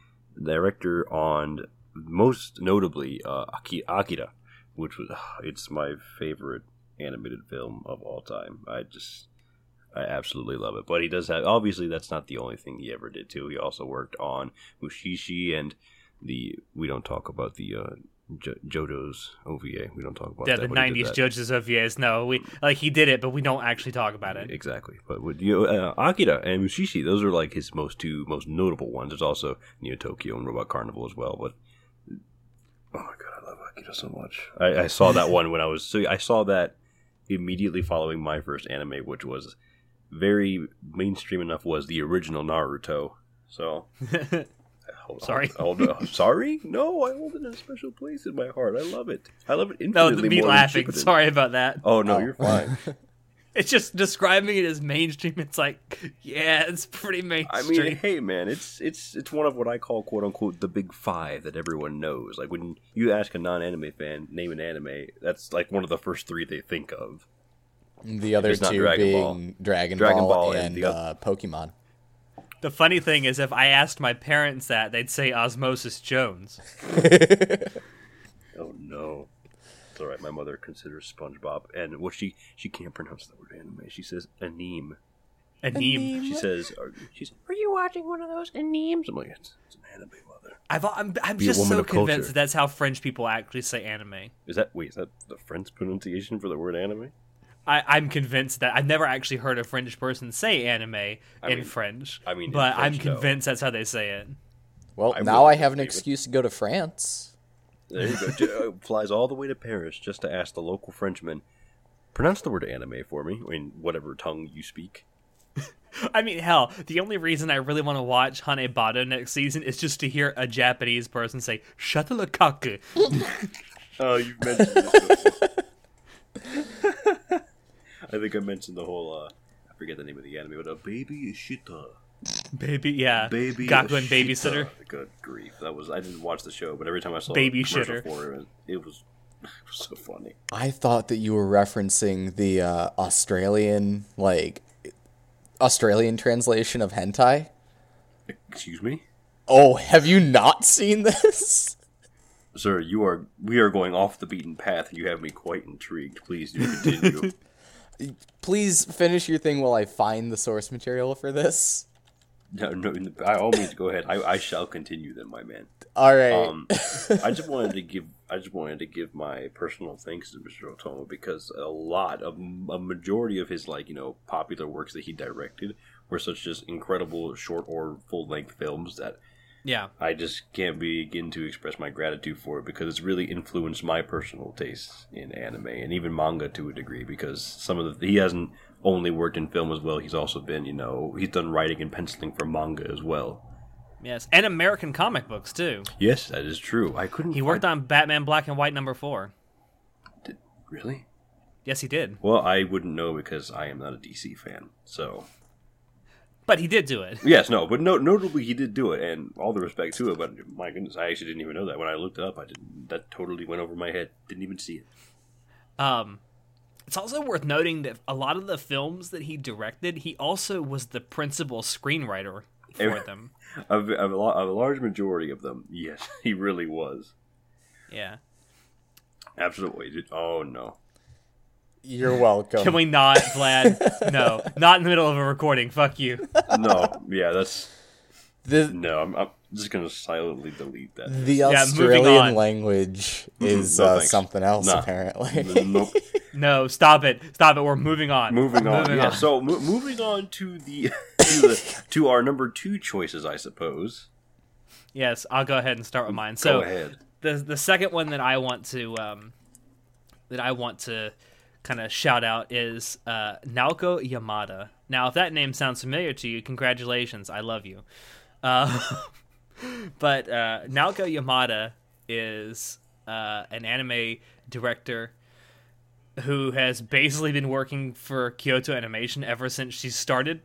director on most notably uh, Akira, which was it's my favorite animated film of all time. I just I absolutely love it. But he does have obviously that's not the only thing he ever did too. He also worked on Mushishi and the we don't talk about the uh, J- JoJo's OVA. We don't talk about Yeah, that, the but he did '90s that. judges of yes, no, we like he did it, but we don't actually talk about it. Exactly, but with you, uh, Akira and Mushishi, those are like his most two most notable ones. There's also Neo Tokyo and Robot Carnival as well. But oh my god, I love Akira so much. I, I saw that one when I was so I saw that immediately following my first anime, which was very mainstream enough. Was the original Naruto. So *laughs* hold- Sorry. *laughs* hold- hold- sorry, no, I hold it in a special place in my heart. I love it. I love it no, infinitely me more laughing. Shippuden. Sorry about that. Oh no, Oh. you're fine. *laughs* It's just describing it as mainstream. It's like, yeah, it's pretty mainstream. I mean, hey man, it's it's it's one of what I call quote unquote the big five that everyone knows. Like when you ask a non-anime fan name an anime, that's like one of the first three they think of. The other two Dragon being Ball. Dragon, Dragon Ball, Ball and and the uh, Pokemon. the funny thing is, if I asked my parents that, they'd say Osmosis Jones. *laughs* Oh no, it's all right. My mother considers SpongeBob, and what she she can't pronounce the word anime. She says anime. Anime. She says, are, she's, "Are you watching one of those animes?" I'm like, "It's, it's an anime, mother." I've, I'm, I'm Be just so convinced that that's how French people actually say anime. Is that wait? Is that the French pronunciation for the word anime? I, I'm convinced that I've never actually heard a French person say anime in mean- French. I mean, in but I'm French, no. convinced that's how they say it. Well, I now I have an believe it. excuse to go to France. There you go. *laughs* Uh, Flies all the way to Paris just to ask the local Frenchman, pronounce the word anime for me in whatever tongue you speak. *laughs* I mean, hell, the only reason I really want to watch Hanebado next season is just to hear a Japanese person say "shuttlecock." *laughs* Oh, you've mentioned this before. I think I mentioned the whole, uh, I forget the name of the anime, but a baby Ishita. *laughs* Baby, yeah, Baby Gakuen Ishita. babysitter. Good grief. That was, I didn't watch the show, but every time I saw Baby shitter. for it, it was, *laughs* it was so funny. I thought that you were referencing the uh, Australian, like, Australian translation of hentai. Excuse me? Oh, have you not seen this? Sir, you are, we are going off the beaten path. And you have me quite intrigued. Please do continue. *laughs* Please finish your thing while I find the source material for this. no, no, by all means, go ahead. I, I shall continue then, my man. All right. Um, *laughs* I just wanted to give I just wanted to give my personal thanks to Mr. Otomo because a lot of a majority of his like you know popular works that he directed were such just incredible short or full length films that Yeah, I just can't begin to express my gratitude for it because it's really influenced my personal tastes in anime and even manga to a degree because some of the he hasn't only worked in film as well he's also been you know he's done writing and penciling for manga as well yes, and American comic books too. yes that is true I couldn't He worked on Batman Black and White number four. on really Yes, he did, Well, I wouldn't know because I am not a DC fan. So but he did do it. *laughs* yes, no, but no, notably he did do it, and all the respect to it. But my goodness, I actually didn't even know that when I looked it up. I didn't. That totally went over my head. Didn't even see it. Um, it's also worth noting that a lot of the films that he directed, he also was the principal screenwriter for them. *laughs* Of, of, a, of a large majority of them, yes, *laughs* he really was. Yeah. Absolutely. Oh no. You're welcome. Can we not, Vlad? *laughs* no, not in the middle of a recording. Fuck you. No. Yeah, that's the no. I'm, I'm just gonna silently delete that. the moving Australian language is no uh, something else Nah. apparently. nope. *laughs* No, stop it. Stop it. We're moving on. Moving on. Moving yeah. on. So mo- moving on to the *laughs* to the to our number two choices, I suppose. Yes, I'll go ahead and start with mine. So Go ahead. the the second one that I want to um, that I want to kind of shout out is uh, Naoko Yamada. Now, if that name sounds familiar to you, congratulations, I love you. Uh, *laughs* but uh, Naoko Yamada is uh, an anime director who has basically been working for Kyoto Animation ever since she started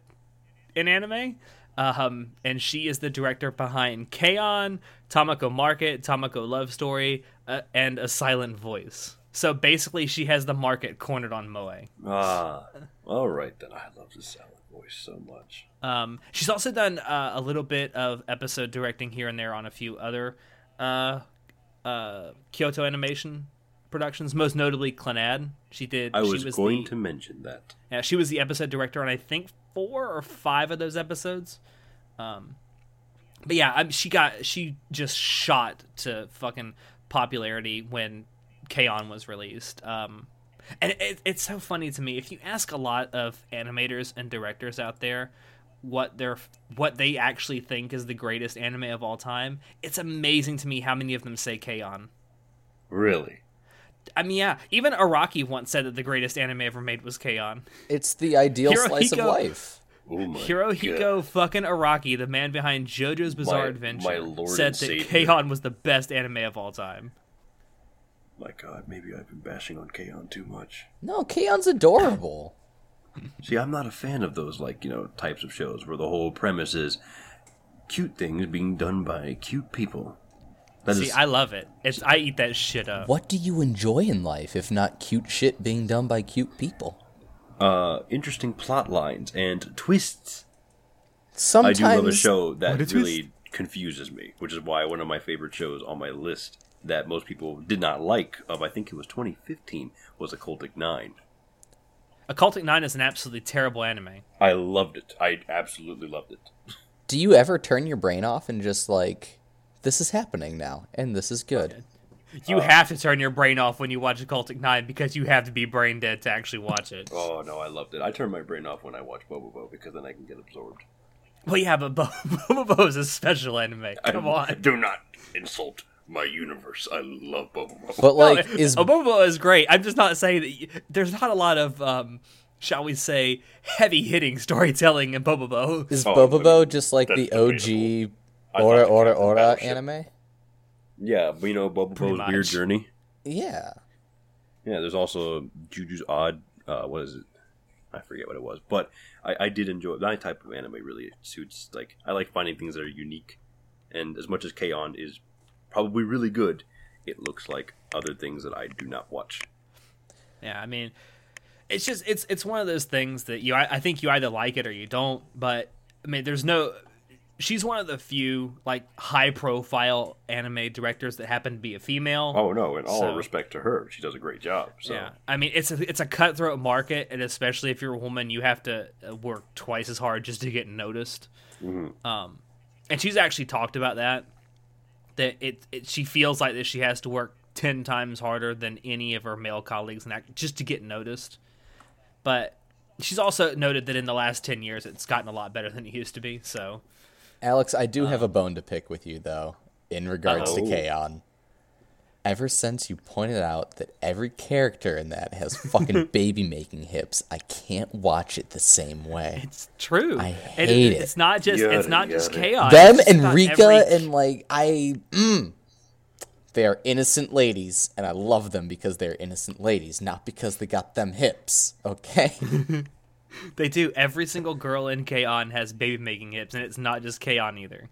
in anime. Um, and she is the director behind K-On!, Tamako Market, Tamako Love Story, uh, and A Silent Voice. So basically, she has the market cornered on Moe. Ah, all right then. I love the salad voice so much. Um, she's also done uh, a little bit of episode directing here and there on a few other uh, uh, Kyoto Animation productions, most notably Clannad. She did. I she was, was going the, to mention that. Yeah, she was the episode director on I think four or five of those episodes. Um, but yeah, I, she got she just shot to fucking popularity when K-On! was released. Um, and it, it's so funny to me if you ask a lot of animators and directors out there what they're what they actually think is the greatest anime of all time. It's amazing to me how many of them say K-On! Really? I mean, yeah, even Araki once said that the greatest anime ever made was K-On! It's the ideal slice of Hirohiko- life. Oh Hirohiko God. fucking Araki, the man behind JoJo's Bizarre My- Adventure, my said that savior. K-On! was the best anime of all time. My God, maybe I've been bashing on K-On! too much. No, K-on's adorable. See, I'm not a fan of those like you know types of shows where the whole premise is cute things being done by cute people. That See, is- I love it. It's I eat that shit up. What do you enjoy in life if not cute shit being done by cute people? uh, interesting plot lines and twists. Sometimes I do love a show that a twist. really confuses me, which is why one of my favorite shows on my list that most people did not like of I think it was 2015 was Occultic Nine. Occultic Nine is an absolutely terrible anime. I loved it. I absolutely loved it. *laughs* Do you ever turn your brain off and just like, this is happening now, and this is good? You uh, have to turn your brain off when you watch Occultic Nine because you have to be brain dead to actually watch it. Oh no, I loved it. I turn my brain off when I watch Bobobo because then I can get absorbed. Well, yeah, but Bo- *laughs* Bobo is a special anime. Come I- on. Do not insult my universe. I love Bobo. But like, No, is *laughs* Bobo is great. I'm just not saying that y there's not a lot of, um, shall we say, heavy hitting storytelling in Bobo. is Oh, Bobobo just like the. OG Ora Ora Ora anime? Yeah, but you know Pretty Bobo's much. Weird Journey. Yeah. Yeah, there's also Juju's Odd. Uh, what is it? I forget what it was, but I, I did enjoy that type of anime. Really suits like I like finding things that are unique, and as much as K-On! is probably really good, it looks like other things that I do not watch. Yeah, I mean, it's just it's it's one of those things that you I, I think you either like it or you don't. But I mean, there's no. She's one of the few like high profile anime directors that happen to be a female. Oh no! In all So- respect to her, she does a great job. So Yeah, I mean it's a it's a cutthroat market, and especially if you're a woman, you have to uh, work twice as hard just to get noticed. Um, and she's actually talked about that that it, it she feels like that she has to work ten times harder than any of her male colleagues, and act just to get noticed. But she's also noted that in the last ten years, it's gotten a lot better than it used to be. So Alex, I do have a uh-huh. bone to pick with you though, in regards Uh-oh. to K-On! Ever since you pointed out that every character in that has fucking *laughs* baby making hips, I can't watch it the same way. it's true. I hate it. It's not just Yada, it's not just yada. chaos. Them It's and Rika every- and like I mm, they are innocent ladies and I love them because they're innocent ladies, not because they got them hips. Okay? *laughs* They do. Every single girl in K-On! has baby making hips, and it's not just K-On! either.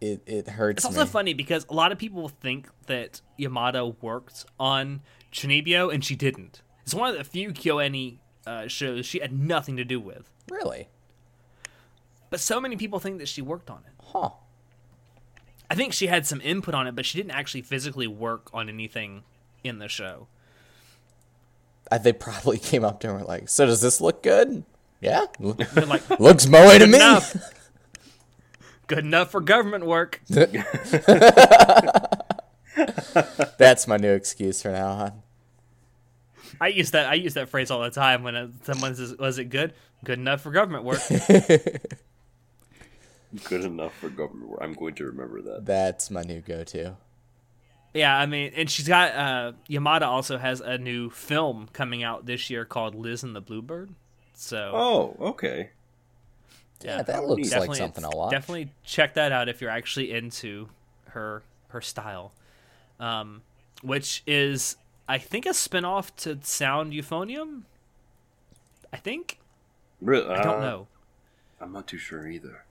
It it hurts It's also me. funny because a lot of people think that Yamada worked on Chunibyo, and she didn't. It's one of the few KyoAni uh, shows she had nothing to do with. Really? But so many people think that she worked on it. Huh. I think she had some input on it, but she didn't actually physically work on anything in the show. I, they probably *laughs* came up to her and were like, "So does this look good?" Yeah. Like, *laughs* Looks moe to me. enough. *laughs* Good enough for government work. *laughs* That's my new excuse from now on. I use that. I use that phrase all the time when uh, someone says, "Was it good? Good enough for government work." *laughs* good enough for government work. I'm going to remember that. That's my new go-to. Yeah, I mean, and she's got uh Yamada also has a new film coming out this year called Liz and the Bluebird. So Oh, okay. Yeah, that looks like definitely- something I'll watch. Definitely check that out if you're actually into her her style. Um, which is I think a spin-off to Sound Euphonium. I think. Really? I don't Uh, know. I'm not too sure either.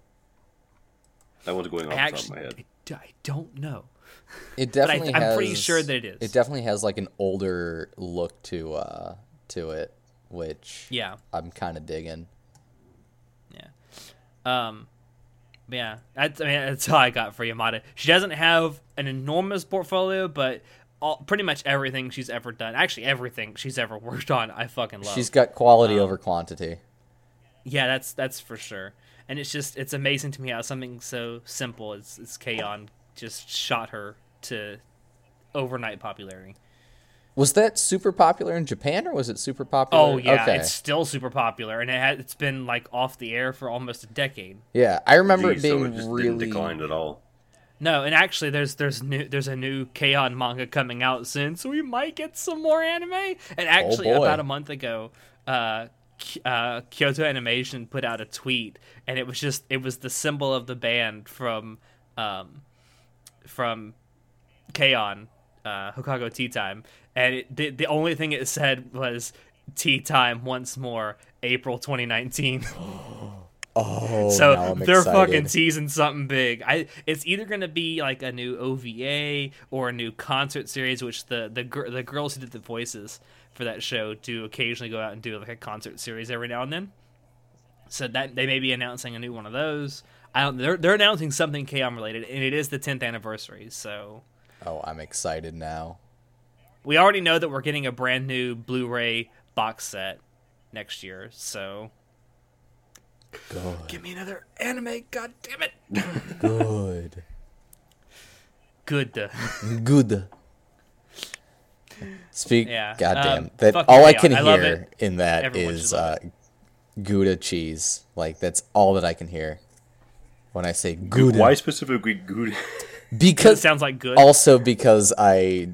That one's going off I the top of my head. I, d- I don't know. It *laughs* But I, definitely I'm has. pretty sure that it is. It definitely has like an older look to uh to it, which yeah. I'm kind of digging. Yeah. Um. Yeah, that's, I mean, that's all I got for Yamada. She doesn't have an enormous portfolio, but all, pretty much everything she's ever done, actually everything she's ever worked on, I fucking love. She's got quality over quantity. Yeah, that's that's for sure. And it's just it's amazing to me how something so simple as, as K-On! just shot her to overnight popularity. Was that super popular in Japan or was it super popular? Oh yeah, okay. it's still super popular, and it has, it's been like off the air for almost a decade. Yeah, I remember Geez, it being so it just really didn't decline at all. No, and actually, there's there's new there's a new K-On! manga coming out soon, so we might get some more anime. And actually, boy. about a month ago, uh, uh, Kyoto Animation put out a tweet, and it was just it was the symbol of the band from um, from K-On! Uh, Hokago Tea Time, and it, the the only thing it said was Tea Time once more, April 2019. *laughs* *gasps* Oh, So they're excited. fucking teasing something big. I it's either gonna be like a new OVA or a new concert series, which the the gir- the girls who did the voices for that show do occasionally go out and do like a concert series every now and then. So that they may be announcing a new one of those. I don't. They're they're announcing something K-On! related, and it is the 10th anniversary. So Oh, I'm excited now. We already know that we're getting a brand new Blu-ray box set next year. So Good. give me another anime. God damn it. Good. Good. Good. Speak. Yeah, Goddamn. um, that all I can I hear in that Everyone is uh, Gouda cheese. Like that's all that I can hear when I say Gouda. Why specifically good? Because it Because sounds like good. also because I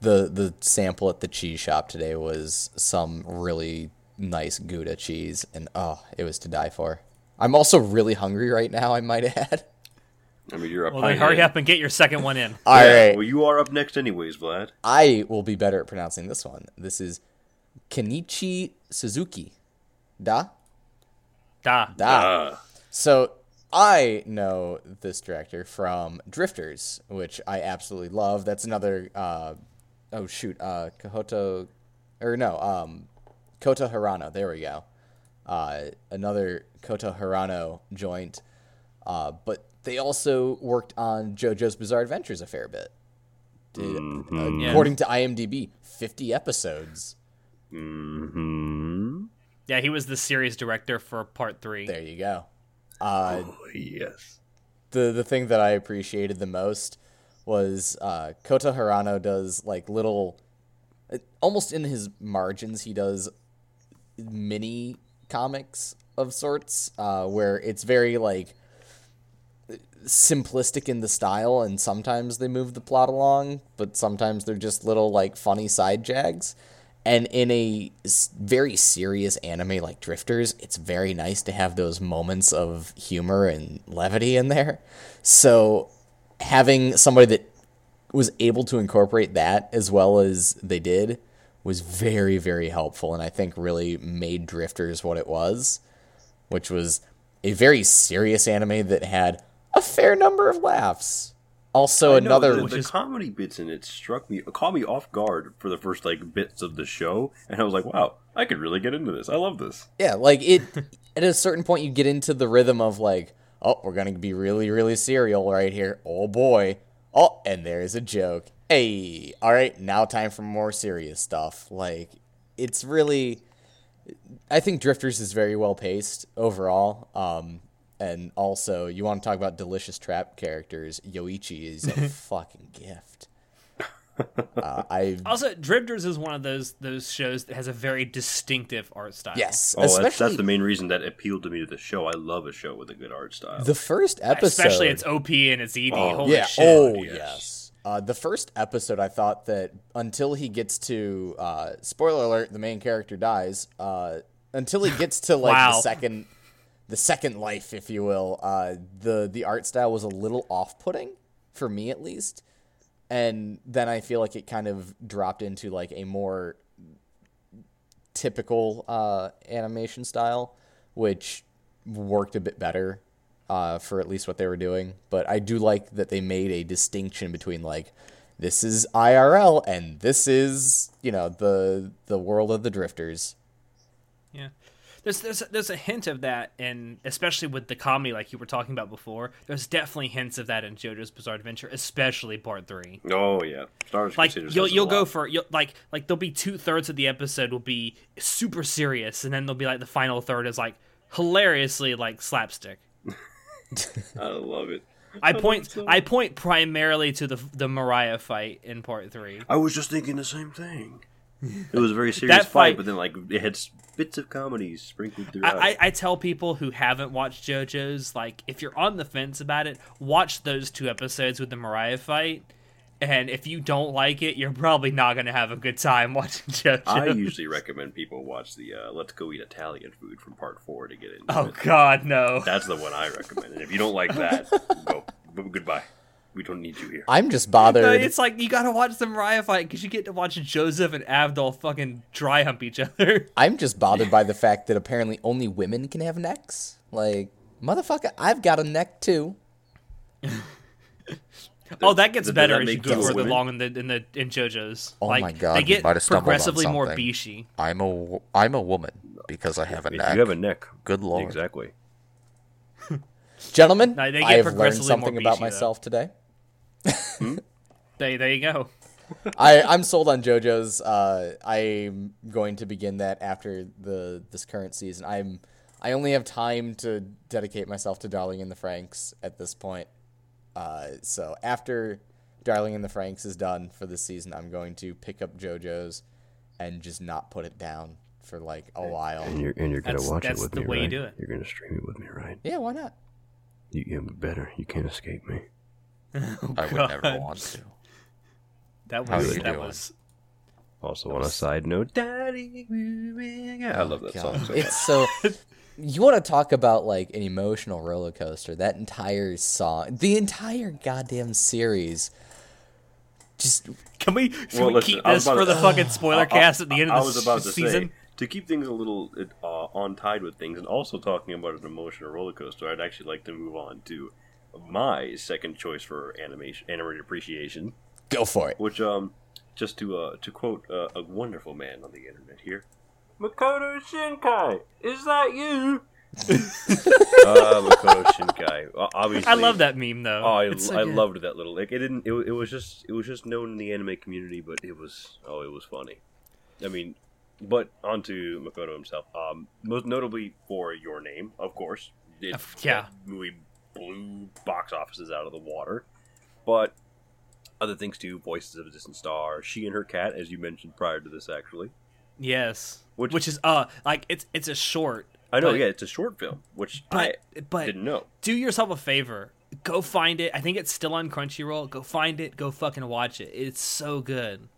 the the sample at the cheese shop today was some really nice Gouda cheese and oh, it was to die for. I'm also really hungry right now, I might add. I mean, you're up. Well, then hurry up and get your second one in. *laughs* All right. Well, you are up next, anyways, Vlad. I will be better at pronouncing this one. This is Kenichi Suzuki. Da? Da. Da. Uh, So I know this director from Drifters, which I absolutely love. That's another uh oh shoot, uh Kahoto or no, um Kota Hirano, there we go. Uh another Kota Hirano joint. Uh but they also worked on JoJo's Bizarre Adventures a fair bit. Did, Mm-hmm. according to IMDb, 50 episodes. hmm Yeah, he was the series director for part three. There you go. Uh Oh, yes. the the thing that I appreciated the most was uh, Kota Hirano does like little, almost in his margins, he does mini comics of sorts, uh, where it's very like simplistic in the style, and sometimes they move the plot along, but sometimes they're just little like funny side jags. And in a very serious anime like Drifters, it's very nice to have those moments of humor and levity in there. So having somebody that was able to incorporate that as well as they did was very, very helpful, and I think really made Drifters what it was, which was a very serious anime that had a fair number of laughs. Also, I know, another the, the is- comedy bits in it struck me, caught me off guard for the first like bits of the show, and I was like, "Wow, I could really get into this. I love this." Yeah, like it *laughs* at a certain point you get into the rhythm of like, oh, we're gonna be really, really serial right here. Oh boy. Oh, and there's a joke. Hey, all right, now time for more serious stuff. Like, it's really I think Drifters is very well paced overall. Um and also you want to talk about delicious trap characters, Yoichi is a *laughs* fucking gift. Uh, I Also, Drifters is one of those those shows that has a very distinctive art style. yes, Oh, that's, especially that's the main reason that appealed to me to the show. I love a show with a good art style. the first episode. especially it's OP and it's ED. Oh, Holy yeah. shit! Oh, yes. yes. Uh, the first episode, I thought that until he gets to uh, spoiler alert, the main character dies. Uh, until he gets to like the second, the second life, if you will. Uh, the the art style was a little off putting for me, at least. And then I feel like it kind of dropped into like a more typical uh, animation style, which worked a bit better uh, for at least what they were doing. But I do like that they made a distinction between like this is IRL and this is you know the the world of the drifters. Yeah. There's there's a, there's a hint of that, and especially with the comedy, like you were talking about before. There's definitely hints of that in JoJo's Bizarre Adventure, especially Part Three. Oh yeah, Stars Like you'll you'll go lot. for you'll, like like there'll be two thirds of the episode will be super serious, and then there'll be like the final third is like hilariously like slapstick. *laughs* I love it. I point I point primarily to the the Mariah fight in Part Three. I was just thinking the same thing. It was a very serious fight, fight- but then like it had bits of comedy sprinkled throughout. I, I, I tell people who haven't watched JoJo's, like, if you're on the fence about it, watch those two episodes with the Mariah fight. And if you don't like it, you're probably not going to have a good time *laughs* watching JoJo. I usually recommend people watch the uh, "Let's Go Eat Italian Food" from Part Four to get into oh, it. God, no. That's the one I recommend. And if you don't like that, *laughs* go goodbye. We don't need you here. I'm just No, bothered. it's like you got to watch the Mariah fight because you get to watch Joseph and Abdul fucking dry hump each other. *laughs* I'm just bothered by the fact that apparently only women can have necks. Like, motherfucker, I've got a neck too. *laughs* Oh, that gets Does better that as you go further along in the in the in JoJo's. Oh like, my God, they get might have stumbled on progressively more something. bishy. I'm a I'm a woman because I have a If neck. you have a neck, Good lord. exactly. *laughs* Gentlemen, No, they get I have learned something more about beachy, though. myself today. *laughs* There, there you go. *laughs* I, I'm sold on JoJo's. Uh, I'm going to begin that after the this current season. I'm I only have time to dedicate myself to Darling in the FRANXX at this point. Uh, so after Darling in the FRANXX is done for this season, I'm going to pick up JoJo's and just not put it down for like a while. And you're and you're gonna That's- watch that's it with the me, way you right? do it. You're gonna stream it with me, right? Yeah, why not? You, you better. You can't escape me. *laughs* Oh, I would never want to. That How was you that doing? was Also, on a side note, Daddy, I love that song. So. It's so. *laughs* You want to talk about like an emotional roller coaster? That entire song, the entire goddamn series, just Can we, can Well, we listen, keep this for to- the fucking spoiler *sighs* I- I- cast at the end I of the was about to season? say to keep things a little uh, on tide with things, and also talking about an emotional roller coaster. I'd actually like to move on to my second choice for animation, animated appreciation, go for it. which um, just to uh, to quote uh, a wonderful man on the internet here, Makoto Shinkai, is that you? *laughs* uh, Makoto Shinkai. Obviously, I love that meme though. Oh, I, so I loved that little like it didn't it, it was just it was just known in the anime community, but it was oh it was funny. I mean, but onto Makoto himself. Um, most notably for your name, of course. It, yeah. movie blew box offices out of the water, but other things too. Voices of a Distant Star, She and Her Cat, as you mentioned prior to this, actually. Yes, Which- which, is uh like it's it's a short. I know, but- yeah, it's a short film, which but I but didn't know. do yourself a favor. Go find it. I think it's still on Crunchyroll. Go find it. Go fucking watch it. It's so good.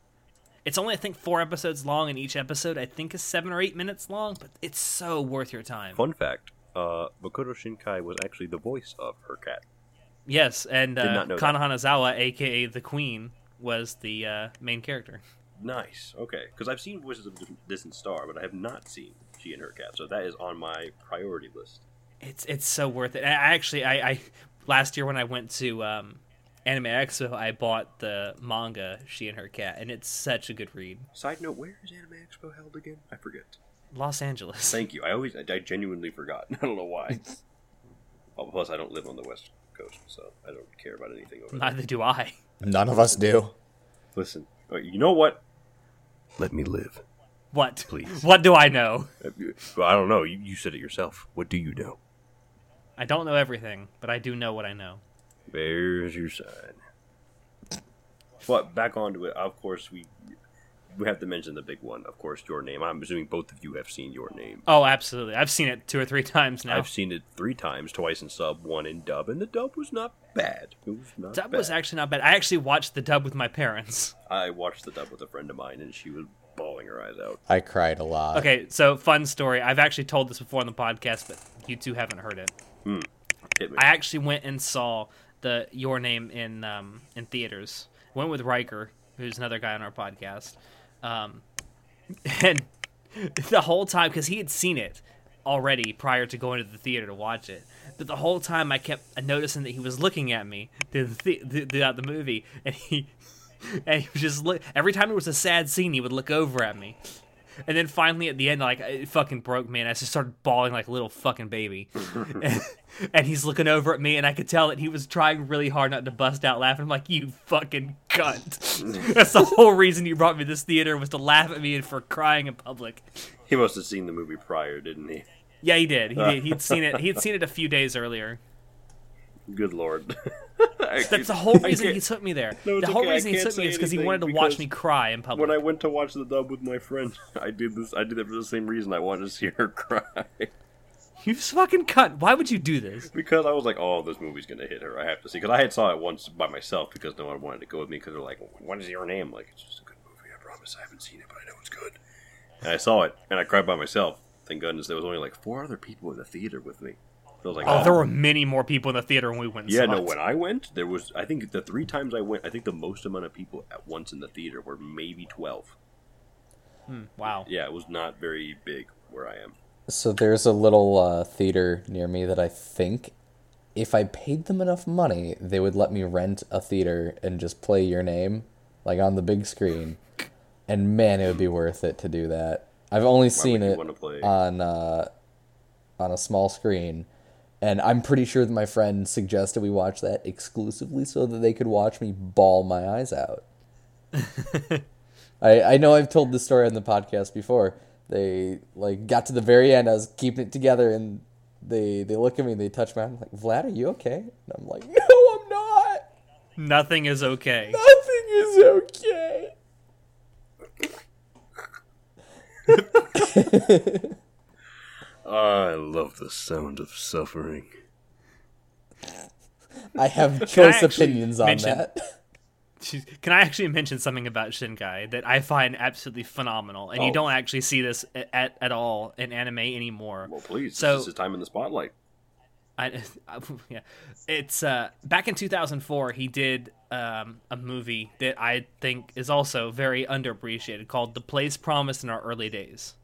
It's only I think four episodes long, and each episode I think is seven or eight minutes long. But it's so worth your time. Fun fact: uh, Makoto Shinkai was actually the voice of her cat. Yes, and uh, not know that. Kana Hanazawa, aka the Queen, was the uh, main character. Nice. Okay, because I've seen Voices of Distant Star, but I have not seen She and Her Cat, so that is on my priority list. It's it's so worth it. I I actually I, I last year when I went to um, Anime Expo, I bought the manga She and Her Cat, and it's such a good read. Side note: Where is Anime Expo held again? I forget. Los Angeles. *laughs* Thank you. I always, I genuinely forgot. *laughs* I don't know why. *laughs* oh, plus, I don't live on the West Coast, so I don't care about anything over there. Neither do I. None of us do. Listen, you know what? Let me live. What? Please. What do I know? Uh, Well, I don't know. You, you said it yourself. What do you know? I don't know everything, but I do know what I know. There's your sign. But back onto it. Of course, we we have to mention the big one. Of course, your name. I'm assuming both of you have seen your name. Oh, absolutely. I've seen it two or three *laughs* times now. I've seen it three times, twice in sub, one in dub, and the dub was not bad. It was not Dub bad. was actually not bad. I actually watched the dub with my parents. *laughs* I watched the dub with a friend of mine, and she was bawling her eyes out. I cried a lot. Okay, so fun story. I've actually told this before on the podcast, but you two haven't heard it. Hmm. Hit me. I actually went and saw the Your Name in um, in theaters. Went with Riker, who's another guy on our podcast, um, *laughs* and the whole time because he had seen it already prior to going to the theater to watch it. But the whole time I kept noticing that he was looking at me throughout the movie, and he *laughs* and he was just look every time there was a sad scene, he would look over at me. and then finally at the end, like it fucking broke me, and I just started bawling like a little fucking baby. and, *laughs* and he's looking over at me, and I could tell that he was trying really hard not to bust out laughing. I'm like, "You fucking cunt!" *laughs* That's the whole reason you brought me to this theater was to laugh at me and for crying in public. He must have seen the movie prior, didn't he? Yeah, he did. He did. He'd seen it. *laughs* He'd seen it a few days earlier. Good lord. *laughs* That's the whole reason he took me there. No, the whole okay, reason he took me is because he wanted to watch me cry in public. When I went to watch the dub with my friend, I did this. I did it for the same reason. I wanted to see her cry You fucking cunt. Why would you do this? because I was like, "Oh, this movie's gonna hit her. I have to see." Because I had saw it once by myself because no one wanted to go with me because they're like, "What is your name?" Like, it's just a good movie. I promise. I haven't seen it, but I know it's good. And I saw it, and I cried by myself. Thank goodness there was only like four other people in the theater with me. So like, Oh, there oh. were many more people in the theater when we went. Yeah, no. When I went, there was. I think the three times I went, I think the most amount of people at once in the theater were maybe twelve. Hmm, wow. Yeah, it was not very big where I am. So there's a little uh, theater near me that I think if I paid them enough money, they would let me rent a theater and just play your name like on the big screen. And man, it would be worth it to do that. I've only seen it on uh, on a small screen, and I'm pretty sure that my friend suggested we watch that exclusively so that they could watch me bawl my eyes out. *laughs* I, I know I've told this story on the podcast before. They like got to the very end. I was keeping it together, and they they look at me and they touch my arm. like, Vlad, are you okay? And I'm like, No, I'm not. Nothing is okay. Nothing is okay. *laughs* I love the sound of suffering. I have choice actually opinions on mention- that. Can I actually mention something about Shinkai that I find absolutely phenomenal, and you Oh. don't actually see this at at all in anime anymore. Well, please. So- this is time in the spotlight. *laughs* I, yeah, it's uh, back in 2004. He did um, a movie that I think is also very underappreciated called "The Place Promised in Our Early Days."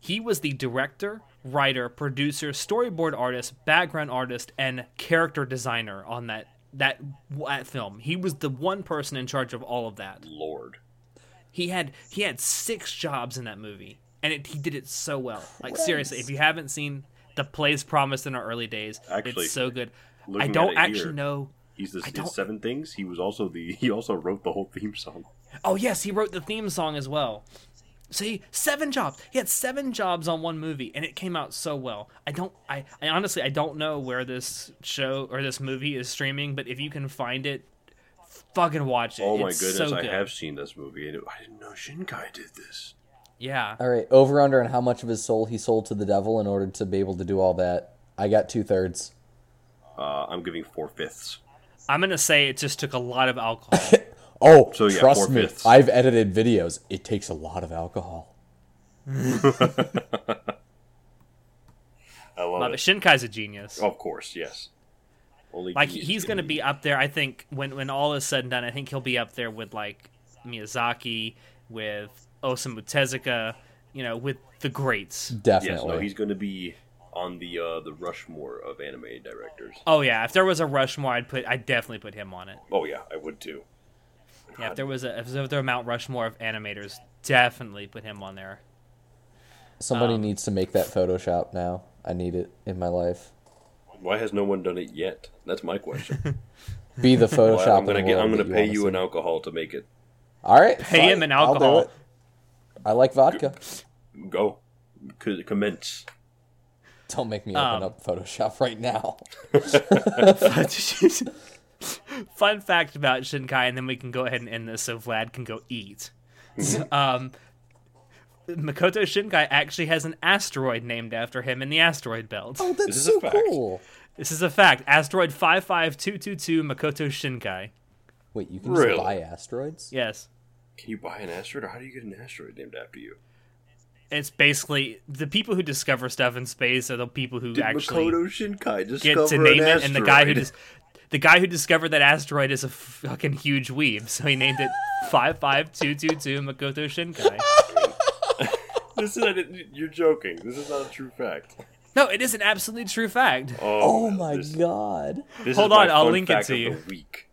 He was the director, writer, producer, storyboard artist, background artist, and character designer on that that that film. He was the one person in charge of all of that. Lord. He had he had six jobs in that movie, and it, he did it so well. Like seriously, if you haven't seen The Place Promised in Our Early Days, Actually, it's so good. I don't actually here- know. He's the his seven things. He was also the. *laughs* He also wrote the whole theme song. Oh yes, he wrote the theme song as well. See, seven jobs. He had seven jobs on one movie, and it came out so well. I don't. I, I honestly, I don't know where this show or this movie is streaming, but if you can find it, fucking watch it. Oh my It's goodness, so I good. have seen this movie, and it, I didn't know Shinkai did this. Yeah. All right, over under on how much of his soul he sold to the devil in order to be able to do all that. I got two thirds. Uh, I'm giving four fifths. I'm gonna say it just took a lot of alcohol. *laughs* Oh, So, yeah, trust me. I've edited videos. It takes a lot of alcohol. *laughs* I love but it. Shinkai's a genius. Of course, yes. Only like genius he's gonna be up there. I think when when all is said and done, I think he'll be up there with like Miyazaki, with Osamu Tezuka, you know, with the greats. Yes, Definitely. no, he's going to be on the uh, the Rushmore of anime directors. Oh yeah, if there was a Rushmore, I'd put I'd definitely put him on it. Oh yeah, I would too. Yeah, if there was a if there was a Mount Rushmore of animators, definitely put him on there. Somebody um, needs to make that Photoshop now. I need it in my life. Why has no one done it yet? That's my question. *laughs* Be the Well, Photoshop. I'm gonna get. I'm gonna that pay wanna you see. an alcohol to make it. All right. Pay fine, him an I'll do alcohol. it. I like vodka. Go, C- commence. Don't make me open Um, up Photoshop right now. *laughs* *laughs* *laughs* Fun fact about Shinkai, and then we can go ahead and end this so Vlad can go eat. *laughs* um, Makoto Shinkai actually has an asteroid named after him in the asteroid belt. Oh, that's is so cool. This is a fact. Asteroid 55222 Makoto Shinkai. Wait, you can Really? just buy asteroids? Yes. Can you buy an asteroid, or how do you get an asteroid named after you? It's basically the people who discover stuff in space are the people who Did actually Makoto Shinkai get discover to name an it, and the guy who asteroid? dis- the guy who discovered that asteroid is a fucking huge weeb, so he named it 55222 Makoto Shinkai. *laughs* this is you're joking. This is not a true fact. No, it is an absolutely true fact. Oh man, my this, god. This Hold is my on, I'll fun link it fact to of you. The week.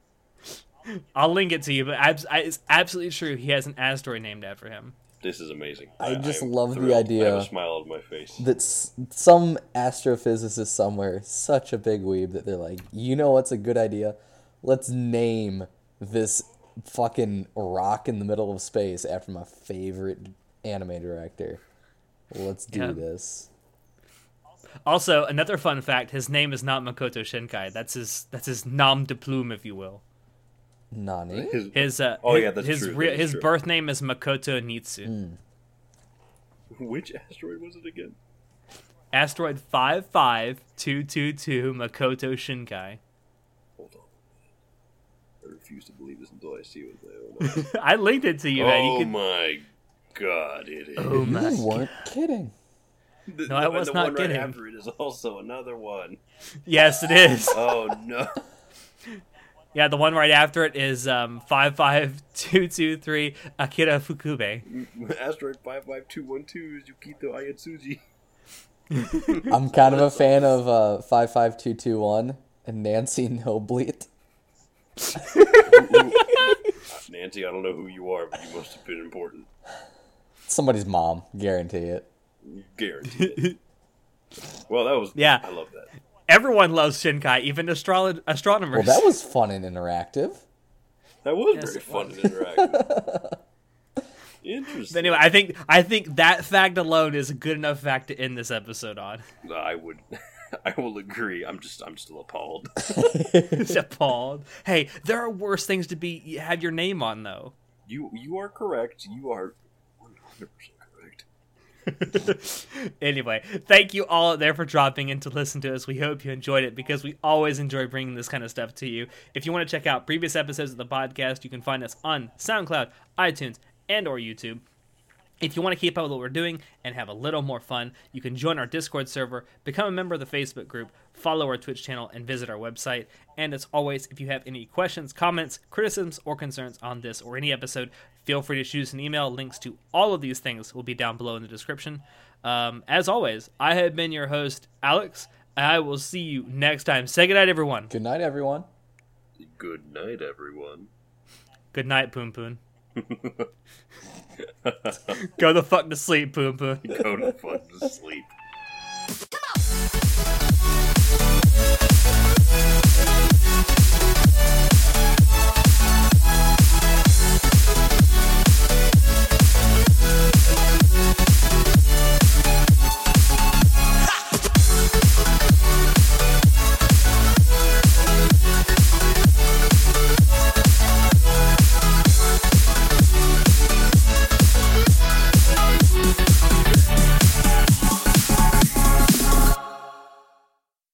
I'll link it to you, but abs- I- it's absolutely true. He has an asteroid named after him. This is amazing. I just am love the thrilled. I idea have a smile on my face. that s- some astrophysicist somewhere, such a big weeb, that they're like, you know what's a good idea? Let's name this fucking rock in the middle of space after my favorite anime director. Let's do Yeah. this. Also, another fun fact: his name is not Makoto Shinkai. That's his that's his nom de plume, if you will. Nani? His- His uh, Oh, his, yeah, that's his true, rea- that is his true. birth name is Makoto Niitsu. which asteroid was it again? Asteroid five five two two two Makoto Shinkai. Hold on. I refuse to believe this until I see it with my own eyes. I linked it to you, man. oh You can. my god, it is. Oh my. You weren't kidding. The- No, I and was the not one right kidding. after it is also another one. *laughs* Yes, it is. Oh no. *laughs* Yeah, the one right after it is um five five two two three Akira Fukube. *laughs* Asteroid 55212 is Yukito Ayatsuji. *laughs* I'm kind of a fan of uh, 55221 and Nancy Nobleet. *laughs* Nancy, I don't know who you are, but you must have been important. Somebody's mom, guarantee it. Guaranteed. it. well, that was. Yeah. I love that. Everyone loves Shinkai, even astro- astronomers. Well, that was fun and interactive. That was Yes, very fun was. and interactive. *laughs* Interesting. But anyway, I think I think that fact alone is a good enough fact to end this episode on. I would. *laughs* I will agree. I'm just. I'm still appalled. *laughs* It's appalled. Hey, there are worse things to be have your name on though. You. You are correct. You are 100 percent correct. *laughs* anyway, thank you all out there for dropping in to listen to us. We hope you enjoyed it because we always enjoy bringing this kind of stuff to you. If you want to check out previous episodes of the podcast, you can find us on SoundCloud, iTunes, and or YouTube. If you want to keep up with what we're doing and have a little more fun, you can join our Discord server, become a member of the Facebook group, follow our Twitch channel, and visit our website. And as always, if you have any questions, comments, criticisms, or concerns on this or any episode, Feel free to shoot us an email. Links to all of these things will be down below in the description. Um, as always, I have been your host, Alex. I will see you next time. Say goodnight, everyone. Good night, everyone. Good night, everyone. Good night, Poon Poon. *laughs* Go the fuck to sleep, Poon Poon. *laughs* Go the fuck to sleep. Come on!